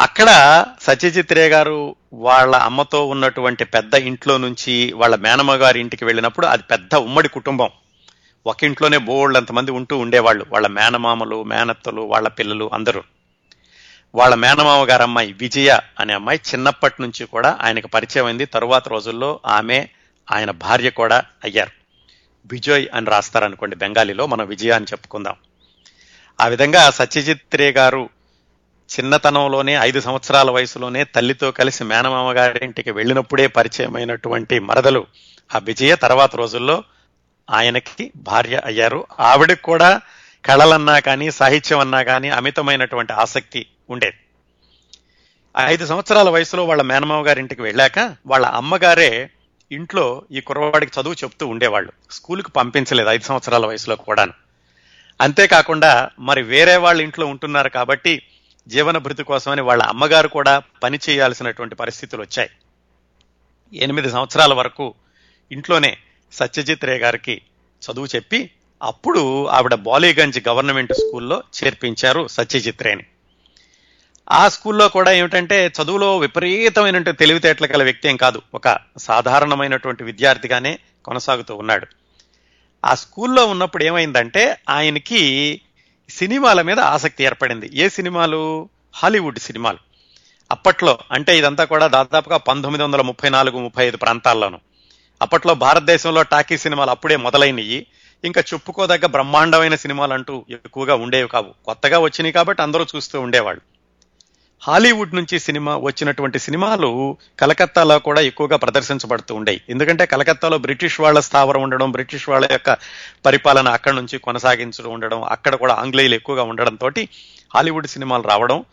అక్కడ సత్యజిత్ రే గారు వాళ్ళ అమ్మతో ఉన్నటువంటి పెద్ద ఇంట్లో నుంచి వాళ్ళ మేనమ్మ గారి ఇంటికి వెళ్ళినప్పుడు అది పెద్ద ఉమ్మడి కుటుంబం. ఒక ఇంట్లోనే బోల్డ్ అంతమంది ఉంటూ ఉండేవాళ్ళు. వాళ్ళ మేనమామలు మేనత్తలు వాళ్ళ పిల్లలు అందరూ. వాళ్ళ మేనమామ గారు అమ్మాయి విజయ అనే అమ్మాయి చిన్నప్పటి నుంచి కూడా ఆయనకు పరిచయం అయింది. తరువాత రోజుల్లో ఆమె ఆయన భార్య కూడా అయ్యారు. విజయ్ అని రాస్తారనుకోండి బెంగాలీలో మనం విజయ అని చెప్పుకుందాం. ఆ విధంగా సత్యజిత్ రే గారు చిన్నతనంలోనే ఐదు సంవత్సరాల వయసులోనే తల్లితో కలిసి మేనమామ గారింటికి వెళ్ళినప్పుడే పరిచయమైనటువంటి మరదలు ఆ విజయ తర్వాత రోజుల్లో ఆయనకి భార్య అయ్యారు. ఆవిడకి కూడా కళలన్నా కానీ సాహిత్యం అన్నా కానీ అమితమైనటువంటి ఆసక్తి ఉండేది. ఐదు సంవత్సరాల వయసులో వాళ్ళ మేనమామ గారింటికి వెళ్ళాక వాళ్ళ అమ్మగారే ఇంట్లో ఈ కుర్రవాడికి చదువు చెప్తూ ఉండేవాళ్ళు. స్కూల్కి పంపించలేదు ఐదు సంవత్సరాల వయసులో కూడాను. అంతేకాకుండా మరి వేరే వాళ్ళ ఇంట్లో ఉంటున్నారు కాబట్టి జీవన భృతి కోసమని వాళ్ళ అమ్మగారు కూడా పని చేయాల్సినటువంటి పరిస్థితులు వచ్చాయి. ఎనిమిది సంవత్సరాల వరకు ఇంట్లోనే సత్యజిత్ రే గారికి చదువు చెప్పి అప్పుడు ఆవిడ బాలీగంజ్ గవర్నమెంట్ స్కూల్లో చేర్పించారు సత్యజిత్ రేని. ఆ స్కూల్లో కూడా ఏమిటంటే చదువులో విపరీతమైన తెలివితేటలు గల వ్యక్తి ఏం కాదు. ఒక సాధారణమైనటువంటి విద్యార్థిగానే కొనసాగుతూ ఉన్నాడు. ఆ స్కూల్లో ఉన్నప్పుడు ఏమైందంటే ఆయనకి సినిమాల మీద ఆసక్తి ఏర్పడింది. ఏ సినిమాలు? హాలీవుడ్ సినిమాలు. అప్పట్లో అంటే ఇదంతా కూడా దాదాపుగా పంతొమ్మిది వందల ముప్పై నాలుగు ముప్పై ఐదు ప్రాంతాల్లోనూ. అప్పట్లో భారతదేశంలో టాకీ సినిమాలు అప్పుడే మొదలైనవి ఇంకా చెప్పుకోదగ్గ బ్రహ్మాండమైన సినిమాలు అంటూ ఎక్కువగా ఉండేవి కావు. కొత్తగా వచ్చినాయి కాబట్టి అందరూ చూస్తూ ఉండేవాళ్ళు. హాలీవుడ్ నుంచి సినిమా వచ్చినటువంటి సినిమాలు కలకత్తాలో కూడా ఎక్కువగా ప్రదర్శించబడుతూ ఉండేవి ఎందుకంటే కలకత్తాలో బ్రిటిష్ వాళ్ళ స్థావరం ఉండడం బ్రిటిష్ వాళ్ళ యొక్క పరిపాలన అక్కడి నుంచి కొనసాగించడం ఉండడం అక్కడ కూడా ఆంగ్లేయులు ఎక్కువగా ఉండడంతో హాలీవుడ్ సినిమాలు రావడం.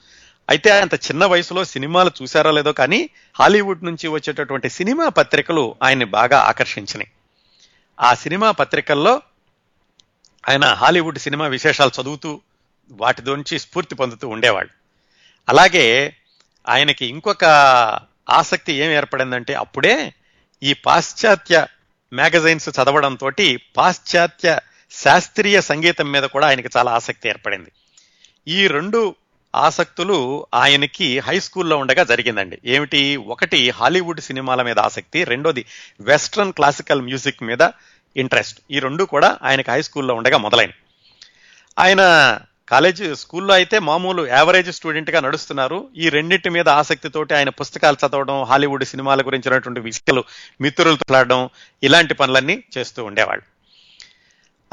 అయితే అంత చిన్న వయసులో సినిమాలు చూసారో లేదో కానీ హాలీవుడ్ నుంచి వచ్చేటటువంటి సినిమా పత్రికలు ఆయన్ని బాగా ఆకర్షించినాయి. ఆ సినిమా పత్రికల్లో ఆయన హాలీవుడ్ సినిమా విశేషాలు చదువుతూ వాటితోంచి స్ఫూర్తి పొందుతూ ఉండేవాళ్ళు. అలాగే ఆయనకి ఇంకొక ఆసక్తి ఏం ఏర్పడిందంటే అప్పుడే ఈ పాశ్చాత్య మ్యాగజైన్స్ చదవడంతో పాశ్చాత్య శాస్త్రీయ సంగీతం మీద కూడా ఆయనకి చాలా ఆసక్తి ఏర్పడింది. ఈ రెండు ఆసక్తులు ఆయనకి హై స్కూల్లో ఉండగా జరిగిందండి. ఏమిటి? ఒకటి హాలీవుడ్ సినిమాల మీద ఆసక్తి రెండోది వెస్ట్రన్ క్లాసికల్ మ్యూజిక్ మీద ఇంట్రెస్ట్. ఈ రెండు కూడా ఆయనకి హై స్కూల్లో ఉండగా మొదలైన ఆయన కాలేజ్ స్కూల్లో అయితే మామూలు యావరేజ్ స్టూడెంట్గా నడుస్తున్నారు. ఈ రెండింటి మీద ఆసక్తితోటి ఆయన పుస్తకాలు చదవడం హాలీవుడ్ సినిమాల గురించినటువంటి విషయాలు మిత్రులతో ఆడడం ఇలాంటి పనులన్నీ చేస్తూ ఉండేవాళ్ళు.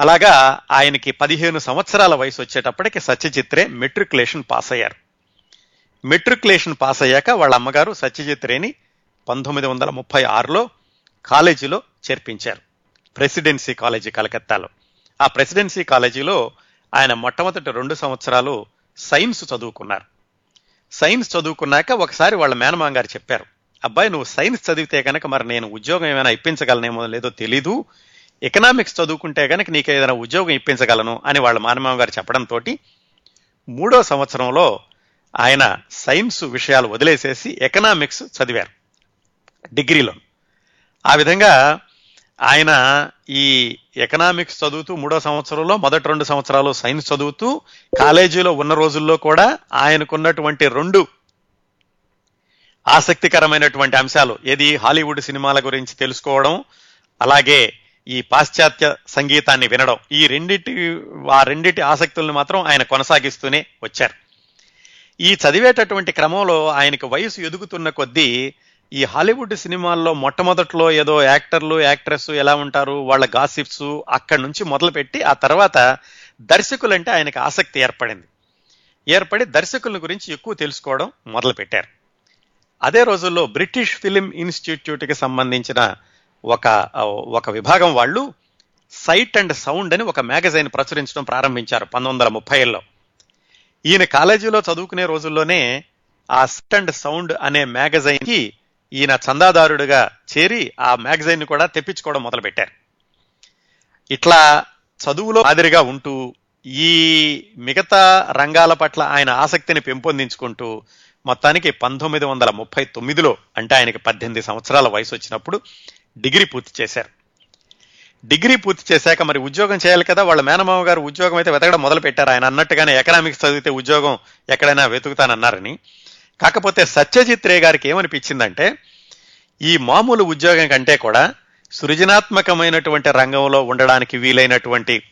అలాగా ఆయనకి పదిహేను సంవత్సరాల వయసు వచ్చేటప్పటికి సత్యజిత్రే మెట్రికులేషన్ పాస్ అయ్యారు మెట్రికులేషన్ పాస్ అయ్యాక వాళ్ళ అమ్మగారు సత్యజిత్రేని పంతొమ్మిది వందల ముప్పై ఆరులో కాలేజీలో చేర్పించారు. ప్రెసిడెన్సీ కాలేజీ కలకత్తాలో. ఆ ప్రెసిడెన్సీ కాలేజీలో ఆయన మొట్టమొదటి రెండు సంవత్సరాలు సైన్స్ చదువుకున్నారు. సైన్స్ చదువుకున్నాక ఒకసారి వాళ్ళ మేనమామ గారు చెప్పారు అబ్బాయి నువ్వు సైన్స్ చదివితే కనుక మరి నేను ఉద్యోగం ఏమైనా ఇప్పించగలనేమో లేదో తెలీదు. ఎకనామిక్స్ చదువుకుంటే కనుక నీకు ఏదైనా ఉద్యోగం ఇప్పించగలను అని వాళ్ళ మానమామ గారు చెప్పడంతో మూడో సంవత్సరంలో ఆయన సైన్స్ విషయాలు వదిలేసేసి ఎకనామిక్స్ చదివారు డిగ్రీలో ఆ విధంగా ఆయన ఈ ఎకనామిక్స్ చదువుతూ మూడో సంవత్సరంలో మొదటి రెండు సంవత్సరాలు సైన్స్ చదువుతూ కాలేజీలో ఉన్న రోజుల్లో కూడా ఆయనకున్నటువంటి రెండు ఆసక్తికరమైనటువంటి అంశాలు ఏది హాలీవుడ్ సినిమాల గురించి తెలుసుకోవడం అలాగే ఈ పాశ్చాత్య సంగీతాన్ని వినడం ఈ రెండిటి ఆ రెండిటి ఆసక్తుల్ని మాత్రం ఆయన కొనసాగిస్తూనే వచ్చారు. ఈ చదివేటటువంటి క్రమంలో ఆయనకు వయసు ఎదుగుతున్న కొద్దీ ఈ హాలీవుడ్ సినిమాల్లో మొట్టమొదట్లో ఏదో యాక్టర్లు యాక్ట్రెస్ ఎలా ఉంటారు వాళ్ళ గాసిప్స్ అక్కడి నుంచి మొదలుపెట్టి ఆ తర్వాత దర్శకులంటే ఆయనకు ఆసక్తి ఏర్పడింది. ఏర్పడి దర్శకుల గురించి ఎక్కువ తెలుసుకోవడం మొదలుపెట్టారు. అదే రోజుల్లో బ్రిటిష్ ఫిలిం ఇన్స్టిట్యూట్కి సంబంధించిన ఒక ఒక విభాగం వాళ్ళు సైట్ అండ్ సౌండ్ అని ఒక మ్యాగజైన్ ప్రచురించడం ప్రారంభించారు పంతొమ్మిది వందల ముప్పైలో. ఈయన కాలేజీలో చదువుకునే రోజుల్లోనే ఆ సైట్ అండ్ సౌండ్ అనే మ్యాగజైన్కి ఈయన చందాదారుడుగా చేరి ఆ మ్యాగజైన్ కూడా తెప్పించుకోవడం మొదలుపెట్టారు. ఇట్లా చదువులో మాదిరిగా ఉంటూ ఈ మిగతా రంగాల పట్ల ఆయన ఆసక్తిని పెంపొందించుకుంటూ మొత్తానికి పంతొమ్మిది వందల ముప్పై తొమ్మిదిలో అంటే ఆయనకి పద్దెనిమిది సంవత్సరాల వయసు వచ్చినప్పుడు డిగ్రీ పూర్తి చేశారు. డిగ్రీ పూర్తి చేశాక మరి ఉద్యోగం చేయాలి కదా వాళ్ళ మేనమామ గారు ఉద్యోగం అయితే వెతకడం మొదలు పెట్టారు ఆయన అన్నట్టుగానే ఎకనామిక్స్ చదివితే ఉద్యోగం ఎక్కడైనా వెతుకుతానన్నారని. కాకపోతే సత్యజిత్ రే గారికి ఏమనిపించిందంటే ఈ మామూలు ఉద్యోగం కంటే కూడా సృజనాత్మకమైనటువంటి రంగంలో ఉండడానికి వీలైనటువంటి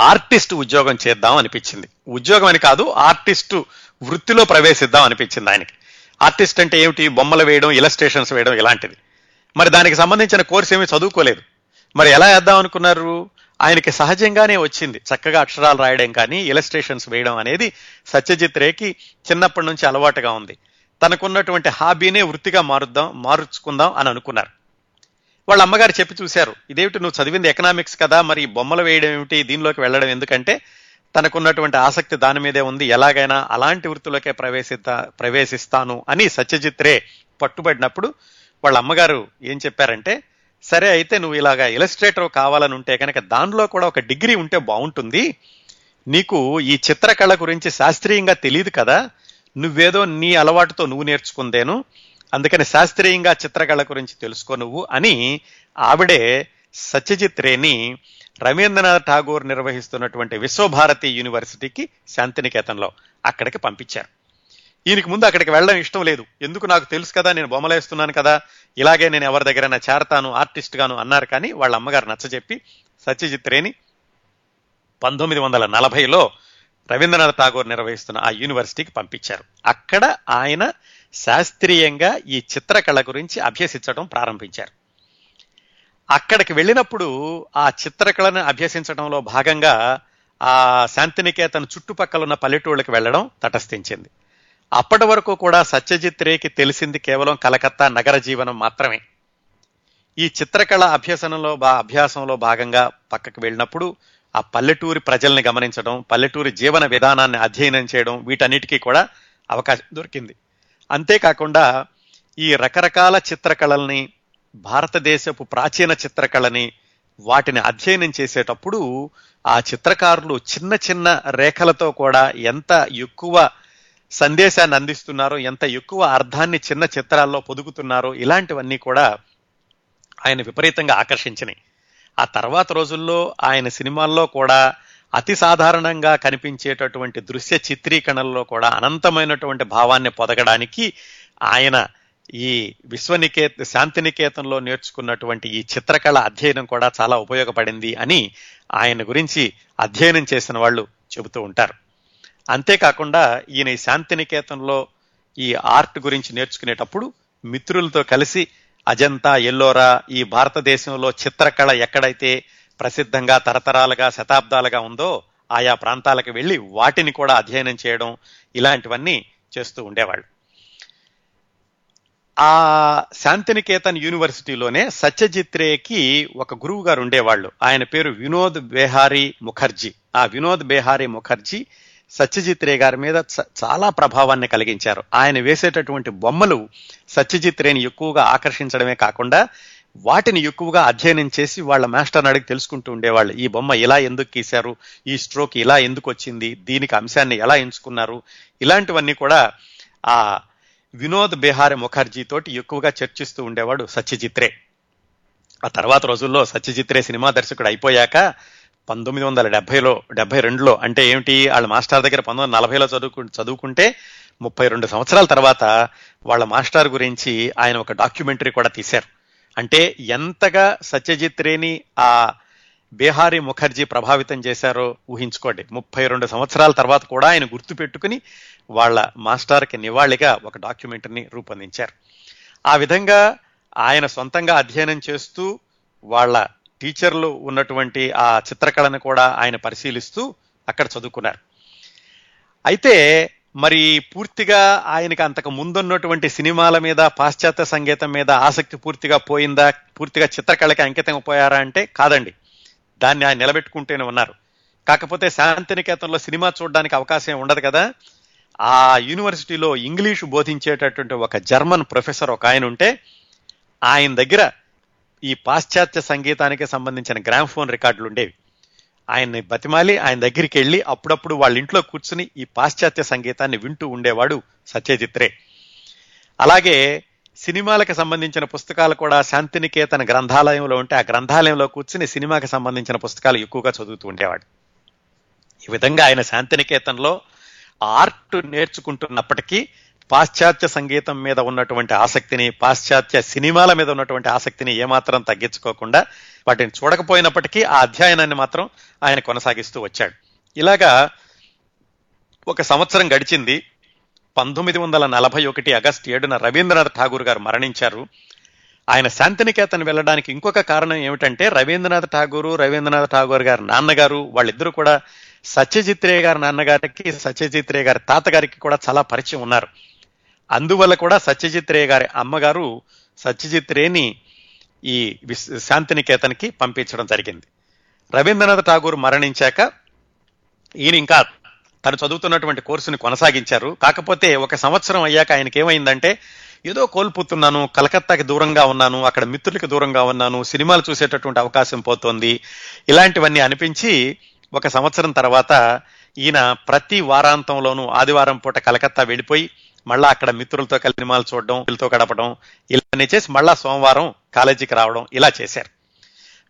ఆర్టిస్ట్ ఉద్యోగం చేద్దాం అనిపించింది. ఉద్యోగం అని కాదు ఆర్టిస్ట్ వృత్తిలో ప్రవేశిద్దాం అనిపించింది ఆయనకి. ఆర్టిస్ట్ అంటే ఏమిటి? బొమ్మలు వేయడం ఇలస్ట్రేషన్స్ వేయడం ఇలాంటిది. మరి దానికి సంబంధించిన కోర్స్ ఏమీ చదువుకోలేదు. మరి ఎలా వేద్దాం అనుకున్నారు? ఆయనకి సహజంగానే వచ్చింది. చక్కగా అక్షరాలు రాయడం కానీ ఇలస్ట్రేషన్స్ వేయడం అనేది సత్యజిత్ రేకి చిన్నప్పటి నుంచి అలవాటుగా ఉంది. తనకున్నటువంటి హాబీనే వృత్తిగా మారుద్దాం మారుచుకుందాం అని అనుకున్నారు. వాళ్ళ అమ్మగారు చెప్పి చూశారు ఇదేమిటి నువ్వు చదివింది ఎకనామిక్స్ కదా మరి బొమ్మలు వేయడం ఏమిటి దీనిలోకి వెళ్ళడం ఎందుకంటే తనకున్నటువంటి ఆసక్తి దాని మీదే ఉంది ఎలాగైనా అలాంటి వృత్తిలోకే ప్రవేశిస్తా ప్రవేశిస్తాను అని సత్యజిత్ రే పట్టుబడినప్పుడు వాళ్ళ అమ్మగారు ఏం చెప్పారంటే సరే అయితే నువ్వు ఇలాగా ఇలస్ట్రేటర్ కావాలని ఉంటే కనుక దానిలో కూడా ఒక డిగ్రీ ఉంటే బాగుంటుంది. నీకు ఈ చిత్రకళ గురించి శాస్త్రీయంగా తెలియదు కదా. నువ్వేదో నీ అలవాటుతో నువ్వు నేర్చుకుందేను. అందుకని శాస్త్రీయంగా చిత్రకళ గురించి తెలుసుకో నువ్వు అని ఆవిడే సత్యజిత్ రేని రవీంద్రనాథ్ ఠాగూర్ నిర్వహిస్తున్నటువంటి విశ్వభారతి యూనివర్సిటీకి శాంతినికేతన్లో అక్కడికి పంపించారు. ఈయనకి ముందు అక్కడికి వెళ్ళడం ఇష్టం లేదు. ఎందుకు నాకు తెలుసు కదా నేను బొమ్మలేస్తున్నాను కదా. ఇలాగే నేను ఎవరి దగ్గరైనా చేరతాను ఆర్టిస్ట్ గాను అన్నారు కానీ వాళ్ళ అమ్మగారు నచ్చజెప్పి సత్యజిత్ రేని పంతొమ్మిది వందల నలభైలో రవీంద్రనాథ్ ఠాగూర్ నిర్వహిస్తున్న ఆ యూనివర్సిటీకి పంపించారు. అక్కడ ఆయన శాస్త్రీయంగా ఈ చిత్రకళ గురించి అభ్యసించడం ప్రారంభించారు. అక్కడికి వెళ్ళినప్పుడు ఆ చిత్రకళను అభ్యసించడంలో భాగంగా ఆ శాంతినికేతన్ చుట్టుపక్కల ఉన్న పల్లెటూళ్ళకి వెళ్ళడం తటస్థించింది. అప్పటి వరకు కూడా సత్యజిత్ రేకి తెలిసింది కేవలం కలకత్తా నగర జీవనం మాత్రమే. ఈ చిత్రకళ అభ్యసనంలో బా అభ్యాసంలో భాగంగా పక్కకు వెళ్ళినప్పుడు ఆ పల్లెటూరి ప్రజల్ని గమనించడం పల్లెటూరి జీవన విధానాన్ని అధ్యయనం చేయడం వీటన్నిటికీ కూడా అవకాశం దొరికింది. అంతేకాకుండా ఈ రకరకాల చిత్రకళల్ని భారతదేశపు ప్రాచీన చిత్రకళని వాటిని అధ్యయనం చేసేటప్పుడు ఆ చిత్రకారులు చిన్న చిన్న రేఖలతో కూడా ఎంత ఎక్కువ సందేశాన్ని అందిస్తున్నారో ఎంత ఎక్కువ అర్థాన్ని చిన్న చిత్రాల్లో పొదుగుతున్నారో ఇలాంటివన్నీ కూడా ఆయన విపరీతంగా ఆకర్షించినాయి. ఆ తర్వాత రోజుల్లో ఆయన సినిమాల్లో కూడా అతి సాధారణంగా కనిపించేటటువంటి దృశ్య చిత్రీకరణలో కూడా అనంతమైనటువంటి భావాన్ని పొదగడానికి ఆయన ఈ విశ్వనికేత శాంతినికేతంలో నేర్చుకున్నటువంటి ఈ చిత్రకళ అధ్యయనం కూడా చాలా ఉపయోగపడింది అని ఆయన గురించి అధ్యయనం చేసిన వాళ్ళు చెబుతూ ఉంటారు. అంతేకాకుండా ఈయన ఈ శాంతినికేతంలో ఈ ఆర్ట్ గురించి నేర్చుకునేటప్పుడు మిత్రులతో కలిసి అజంతా ఎల్లోరా ఈ భారతదేశంలో చిత్రకళ ఎక్కడైతే ప్రసిద్ధంగా తరతరాలుగా శతాబ్దాలుగా ఉందో ఆయా ప్రాంతాలకు వెళ్ళి వాటిని కూడా అధ్యయనం చేయడం ఇలాంటివన్నీ చేస్తూ ఉండేవాళ్ళు. ఆ శాంతినికేతన్ యూనివర్సిటీలోనే సత్యజిత్ రేకి ఒక గురువు గారు ఉండేవాళ్ళు. ఆయన పేరు వినోద్ బేహారీ ముఖర్జీ. ఆ వినోద్ బేహారీ ముఖర్జీ సత్యజిత్ రే గారి మీద చాలా ప్రభావాన్ని కలిగించారు. ఆయన వేసేటటువంటి బొమ్మలు సత్యజిత్ రేని ఎక్కువగా ఆకర్షించడమే కాకుండా వాటిని ఎక్కువగా అధ్యయనం చేసి వాళ్ళ మాస్టర్ని అడిగి తెలుసుకుంటూ ఉండేవాళ్ళు. ఈ బొమ్మ ఇలా ఎందుకు గీశారు? ఈ స్ట్రోక్ ఇలా ఎందుకు వచ్చింది? దీనికి అంశాన్ని ఎలా ఎంచుకున్నారు? ఇలాంటివన్నీ కూడా ఆ వినోద్ బిహారీ ముఖర్జీ తోటి ఎక్కువగా చర్చిస్తూ ఉండేవాడు సత్యజిత్ రే. ఆ తర్వాత రోజుల్లో సత్యజిత్ రే సినిమా దర్శకుడు అయిపోయాక పంతొమ్మిది వందల డెబ్బైలో డెబ్బై రెండులో అంటే ఏమిటి? వాళ్ళ మాస్టర్ దగ్గర పంతొమ్మిది వందల నలభైలో చదువుకు చదువుకుంటే ముప్పై రెండు సంవత్సరాల తర్వాత వాళ్ళ మాస్టర్ గురించి ఆయన ఒక డాక్యుమెంటరీ కూడా తీశారు. అంటే ఎంతగా సత్యజిత్ రేని ఆ బీహారీ ముఖర్జీ ప్రభావితం చేశారో ఊహించుకోండి. ముప్పై రెండు సంవత్సరాల తర్వాత కూడా ఆయన గుర్తు పెట్టుకుని వాళ్ళ మాస్టర్కి నివాళిగా ఒక డాక్యుమెంటరీని రూపొందించారు. ఆ విధంగా ఆయన సొంతంగా అధ్యయనం చేస్తూ వాళ్ళ టీచర్లు ఉన్నటువంటి ఆ చిత్రకళను కూడా ఆయన పరిశీలిస్తూ అక్కడ చదువుకున్నారు. అయితే మరి పూర్తిగా ఆయనకి అంతకు ముందున్నటువంటి సినిమాల మీద పాశ్చాత్య సంగీతం మీద ఆసక్తి పూర్తిగా పోయిందా? పూర్తిగా చిత్రకళకి అంకితం పోయారా అంటే కాదండి. దాన్ని ఆయన నిలబెట్టుకుంటూనే ఉన్నారు. కాకపోతే శాంతినికేతన్లో సినిమా చూడడానికి అవకాశం ఉండదు కదా. ఆ యూనివర్సిటీలో ఇంగ్లీషు బోధించేటటువంటి ఒక జర్మన్ ప్రొఫెసర్ ఒక ఆయన ఉంటే ఆయన దగ్గర ఈ పాశ్చాత్య సంగీతానికి సంబంధించిన గ్రామ్ఫోన్ రికార్డులు ఉండేవి. ఆయన్ని బతిమాలి ఆయన దగ్గరికి వెళ్ళి అప్పుడప్పుడు వాళ్ళ ఇంట్లో కూర్చుని ఈ పాశ్చాత్య సంగీతాన్ని వింటూ ఉండేవాడు సత్యజిత్రే. అలాగే సినిమాలకు సంబంధించిన పుస్తకాలు కూడా శాంతినికేతన గ్రంథాలయంలో ఉంటే ఆ గ్రంథాలయంలో కూర్చుని సినిమాకి సంబంధించిన పుస్తకాలు ఎక్కువగా చదువుతూ ఉండేవాడు. ఈ విధంగా ఆయన శాంతినికేతన్లో ఆర్ట్ నేర్చుకుంటున్నప్పటికీ పాశ్చాత్య సంగీతం మీద ఉన్నటువంటి ఆసక్తిని పాశ్చాత్య సినిమాల మీద ఉన్నటువంటి ఆసక్తిని ఏమాత్రం తగ్గించుకోకుండా వాటిని చూడకపోయినప్పటికీ ఆ అధ్యయనాన్ని మాత్రం ఆయన కొనసాగిస్తూ వచ్చాడు. ఇలాగా ఒక సంవత్సరం గడిచింది. పంతొమ్మిది వందల నలభై ఒకటి ఆగస్టు ఏడున రవీంద్రనాథ్ ఠాగూర్ గారు మరణించారు. ఆయన శాంతినికేతన్ వెళ్ళడానికి ఇంకొక కారణం ఏమిటంటే రవీంద్రనాథ్ ఠాగూరు రవీంద్రనాథ్ ఠాగూర్ గారి నాన్నగారు వాళ్ళిద్దరూ కూడా సత్యజిత్ రే గారి నాన్నగారికి సత్యజిత్ రే గారి తాతగారికి కూడా చాలా పరిచయం ఉన్నారు. అందువల్ల కూడా సత్యజిత్ రే గారి అమ్మగారు సత్యజిత్ రేని ఈ విస్- శాంతినికేతన్కి పంపించడం జరిగింది. రవీంద్రనాథ్ ఠాగూర్ మరణించాక ఈయన ఇంకా తను చదువుతున్నటువంటి కోర్సుని కొనసాగించారు. కాకపోతే ఒక సంవత్సరం అయ్యాక ఆయనకి ఏమైందంటే ఏదో కోల్పోతున్నాను కలకత్తాకి దూరంగా ఉన్నాను అక్కడ మిత్రులకి దూరంగా ఉన్నాను సినిమాలు చూసేటటువంటి అవకాశం పోతోంది ఇలాంటివన్నీ అనిపించి ఒక సంవత్సరం తర్వాత ఈయన ప్రతి వారాంతంలోనూ ఆదివారం పూట కలకత్తా వెళ్ళిపోయి మళ్ళా అక్కడ మిత్రులతో కలిసి సినిమాలు చూడడం వీళ్ళతో గడపడం ఇలానే చేసి మళ్ళా సోమవారం కాలేజీకి రావడం ఇలా చేశారు.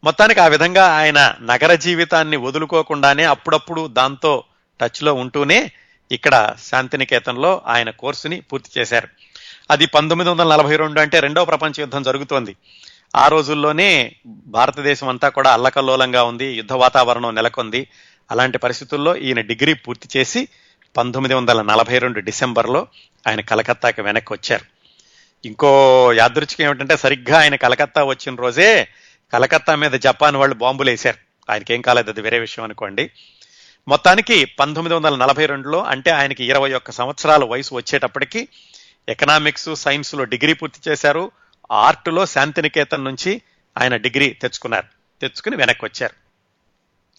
మొత్తానికి ఆ విధంగా ఆయన నగర జీవితాన్ని వదులుకోకుండానే అప్పుడప్పుడు దాంతో టచ్లో ఉంటూనే ఇక్కడ శాంతినికేతన్లో ఆయన కోర్సుని పూర్తి చేశారు. అది పంతొమ్మిది వందల నలభై రెండు అంటే రెండో ప్రపంచ యుద్ధం జరుగుతోంది. ఆ రోజుల్లోనే భారతదేశం అంతా కూడా అల్లకల్లోలంగా ఉంది యుద్ధ వాతావరణం నెలకొంది. అలాంటి పరిస్థితుల్లో ఈయన డిగ్రీ పూర్తి చేసి పంతొమ్మిది వందల నలభై రెండు డిసెంబర్లో ఆయన కలకత్తాకి వెనక్కి వచ్చారు. ఇంకో యాదృచ్ఛికం ఏమిటంటే సరిగ్గా ఆయన కలకత్తా వచ్చిన రోజే కలకత్తా మీద జపాన్ వాళ్ళు బాంబులు వేశారు. ఆయనకి ఏం కాలేదు అది వేరే విషయం అనుకోండి. మొత్తానికి పంతొమ్మిది వందల నలభై రెండులో అంటే ఆయనకి ఇరవై ఒక్క సంవత్సరాల వయసు వచ్చేటప్పటికి ఎకనామిక్స్ సైన్స్లో డిగ్రీ పూర్తి చేశారు. ఆర్ట్లో శాంతినికేతన్ నుంచి ఆయన డిగ్రీ తెచ్చుకున్నారు. తెచ్చుకుని వెనక్కి వచ్చారు.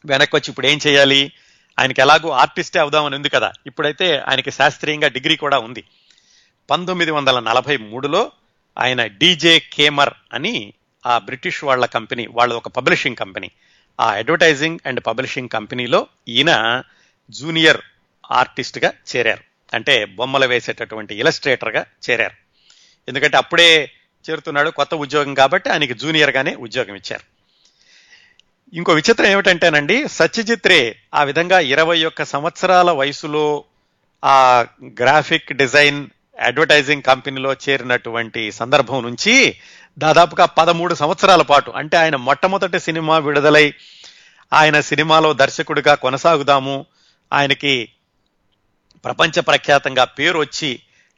వెనక్కి వచ్చి ఇప్పుడు ఏం చేయాలి? ఆయనకి ఎలాగో ఆర్టిస్టే అవుదామని ఉంది కదా. ఇప్పుడైతే ఆయనకి శాస్త్రీయంగా డిగ్రీ కూడా ఉంది. పంతొమ్మిది వందల నలభై మూడులో ఆయన డీజే కేమర్ అని ఆ బ్రిటిష్ వాళ్ళ కంపెనీ వాళ్ళ ఒక పబ్లిషింగ్ కంపెనీ. ఆ అడ్వర్టైజింగ్ అండ్ పబ్లిషింగ్ కంపెనీలో ఈయన జూనియర్ ఆర్టిస్ట్గా చేరారు. అంటే బొమ్మలు వేసేటటువంటి ఇలస్ట్రేటర్గా చేరారు. ఎందుకంటే అప్పుడే చేరుతున్నాడు కొత్త ఉద్యోగం కాబట్టి ఆయనకి జూనియర్గానే ఉద్యోగం ఇచ్చారు. ఇంకో విచిత్రం ఏమిటంటేనండి సత్యజిత్ రే ఆ విధంగా ఇరవై ఒక్క సంవత్సరాల వయసులో ఆ గ్రాఫిక్ డిజైన్ అడ్వర్టైజింగ్ కంపెనీలో చేరినటువంటి సందర్భం నుంచి దాదాపుగా పదమూడు సంవత్సరాల పాటు అంటే ఆయన మొట్టమొదటి సినిమా విడుదలై ఆయన సినిమాలో దర్శకుడిగా కొనసాగుదాము ఆయనకి ప్రపంచ ప్రఖ్యాతంగా పేరు వచ్చి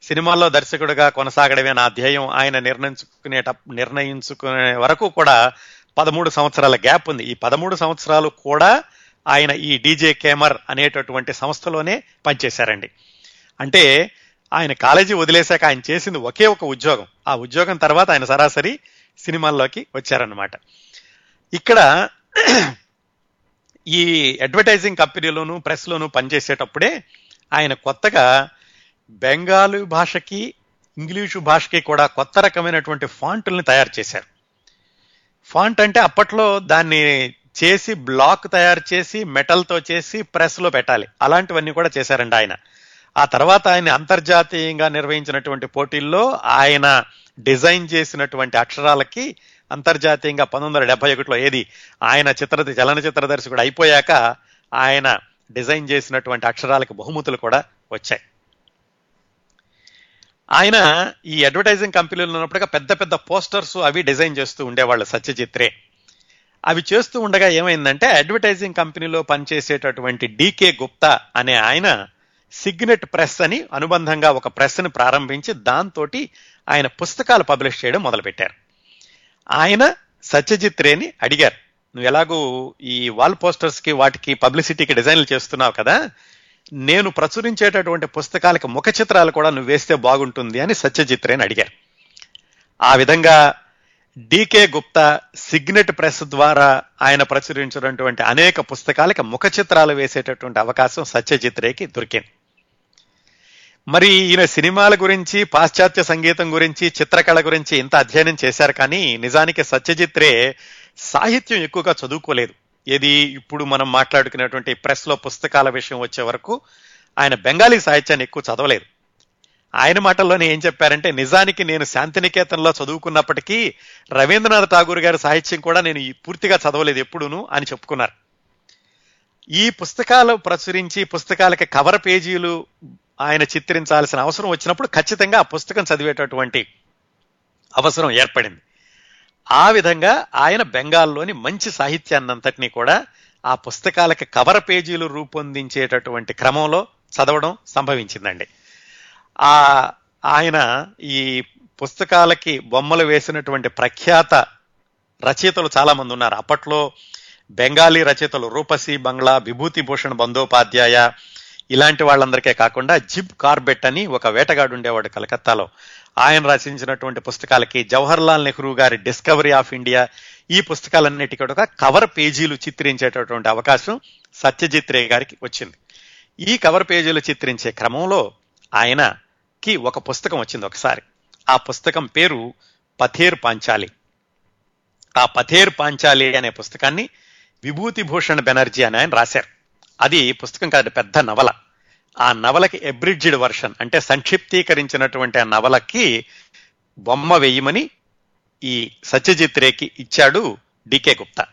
సినిమాల్లో దర్శకుడిగా కొనసాగడమే నా ధ్యేయం ఆయన నిర్ణయించుకునేట నిర్ణయించుకునే వరకు కూడా పదమూడు సంవత్సరాల గ్యాప్ ఉంది. ఈ పదమూడు సంవత్సరాలు కూడా ఆయన ఈ డీజే కేమర్ అనేటటువంటి సంస్థలోనే పనిచేశారండి. అంటే ఆయన కాలేజీ వదిలేశాక ఆయన చేసింది ఒకే ఒక ఉద్యోగం. ఆ ఉద్యోగం తర్వాత ఆయన సరాసరి సినిమాల్లోకి వచ్చారనమాట ఇక్కడ ఈ అడ్వర్టైజింగ్ కంపెనీలోను ప్రెస్లోను పనిచేసేటప్పుడే ఆయన కొత్తగా బెంగాలీ భాషకి ఇంగ్లీషు భాషకి కూడా కొత్త రకమైనటువంటి ఫాంటుల్ని తయారు చేశారు. ఫాంట్ అంటే అప్పట్లో దాన్ని చేసి బ్లాక్ తయారు చేసి మెటల్తో చేసి ప్రెస్లో పెట్టాలి. అలాంటివన్నీ కూడా చేశారండి ఆయన. ఆ తర్వాత ఆయన అంతర్జాతీయంగా నిర్వహించినటువంటి పోటీల్లో ఆయన డిజైన్ చేసినటువంటి అక్షరాలకి అంతర్జాతీయంగా పంతొమ్మిది వందల డెబ్బై ఒకటిలో ఏది? ఆయన చిత్ర చలనచిత్ర దర్శకుడు అయిపోయాక ఆయన డిజైన్ చేసినటువంటి అక్షరాలకి బహుమతులు కూడా వచ్చాయి. ఆయన ఈ అడ్వర్టైజింగ్ కంపెనీలో ఉన్నప్పుడుగా పెద్ద పెద్ద పోస్టర్స్ అవి డిజైన్ చేస్తూ ఉండేవాళ్ళు సత్యజిత్ రే అవి చేస్తూ ఉండగా ఏమైందంటే అడ్వర్టైజింగ్ కంపెనీలో పనిచేసేటటువంటి డీకే గుప్తా అనే ఆయన సిగ్నెట్ ప్రెస్ అని అనుబంధంగా ఒక ప్రెస్ని ప్రారంభించి దాంతో ఆయన పుస్తకాలు పబ్లిష్ చేయడం మొదలుపెట్టారు. ఆయన సత్యజిత్ రేని అడిగారు నువ్వు ఎలాగూ ఈ వాల్ పోస్టర్స్కి వాటికి పబ్లిసిటీకి డిజైన్లు చేస్తున్నావు కదా నేను ప్రచురించేటటువంటి పుస్తకాలకి ముఖ చిత్రాలు కూడా నువ్వు వేస్తే బాగుంటుంది అని సత్యజిత్రేని అడిగారు. ఆ విధంగా డికే గుప్తా సిగ్నెట్ ప్రెస్ ద్వారా ఆయన ప్రచురించినటువంటి అనేక పుస్తకాలకి ముఖ చిత్రాలు వేసేటటువంటి అవకాశం సత్యజిత్రేకి దొరికింది. మరి ఈయన సినిమాల గురించి పాశ్చాత్య సంగీతం గురించి చిత్రకళ గురించి ఇంత అధ్యయనం చేశారు కానీ నిజానికి సత్యజిత్ రే సాహిత్యం ఎక్కువగా చదువుకోలేదు. ఏది ఇప్పుడు మనం మాట్లాడుకునేటువంటి ప్రెస్లో పుస్తకాల విషయం వచ్చే వరకు ఆయన బెంగాలీ సాహిత్యాన్ని ఎక్కువ చదవలేదు. ఆయన మాటల్లోనే ఏం చెప్పారంటే నిజానికి నేను శాంతినికేతన్లో చదువుకున్నప్పటికీ రవీంద్రనాథ్ ఠాగూర్ గారి సాహిత్యం కూడా నేను పూర్తిగా చదవలేదు ఎప్పుడును అని చెప్పుకున్నారు. ఈ పుస్తకాలు ప్రచురించి పుస్తకాలకి కవర్ పేజీలు ఆయన చిత్రించాల్సిన అవసరం వచ్చినప్పుడు ఖచ్చితంగా ఆ పుస్తకం చదివేటటువంటి అవసరం ఏర్పడింది. ఆ విధంగా ఆయన బెంగాల్లోని మంచి సాహిత్యాన్నంతటినీ కూడా ఆ పుస్తకాలకి కవర్ పేజీలు రూపొందించేటటువంటి క్రమంలో చదవడం సంభవించిందండి. ఆ ఆయన ఈ పుస్తకాలకి బొమ్మలు వేసినటువంటి ప్రఖ్యాత రచయితలు చాలామంది ఉన్నారు. అప్పట్లో బెంగాలీ రచయితలు రూపసి బంగ్లా విభూతి భూషణ్ బందోపాధ్యాయ ఇలాంటి వాళ్ళందరికీ కాకుండా జిబ్ కార్బెట్ అని ఒక వేటగాడు ఉండేవాడు కలకత్తాలో. ఆయన రచించినటువంటి పుస్తకాలకి జవహర్ లాల్ నెహ్రూ గారి డిస్కవరీ ఆఫ్ ఇండియా ఈ పుస్తకాలన్నిటికీ కూడా కవర్ పేజీలు చిత్రించేటటువంటి అవకాశం సత్యజిత్ రే గారికి వచ్చింది. ఈ కవర్ పేజీలు చిత్రించే క్రమంలో ఆయనకి ఒక పుస్తకం వచ్చింది ఒకసారి. ఆ పుస్తకం పేరు పథేర్ పాంచాలి. ఆ పథేర్ పాంచాలి అనే పుస్తకాన్ని విభూతి భూషణ్ బెనర్జీ అని ఆయన రాశారు. అది పుస్తకం కాదు పెద్ద నవల. ఆ నవలకి ఎబ్రిడ్జ్డ్ వర్షన్ అంటే సంక్షిప్తీకరించినటువంటి ఆ నవలకి బొమ్మ వేయమని ఈ సత్యజిత్ రేకి ఇచ్చాడు డికే గుప్తా.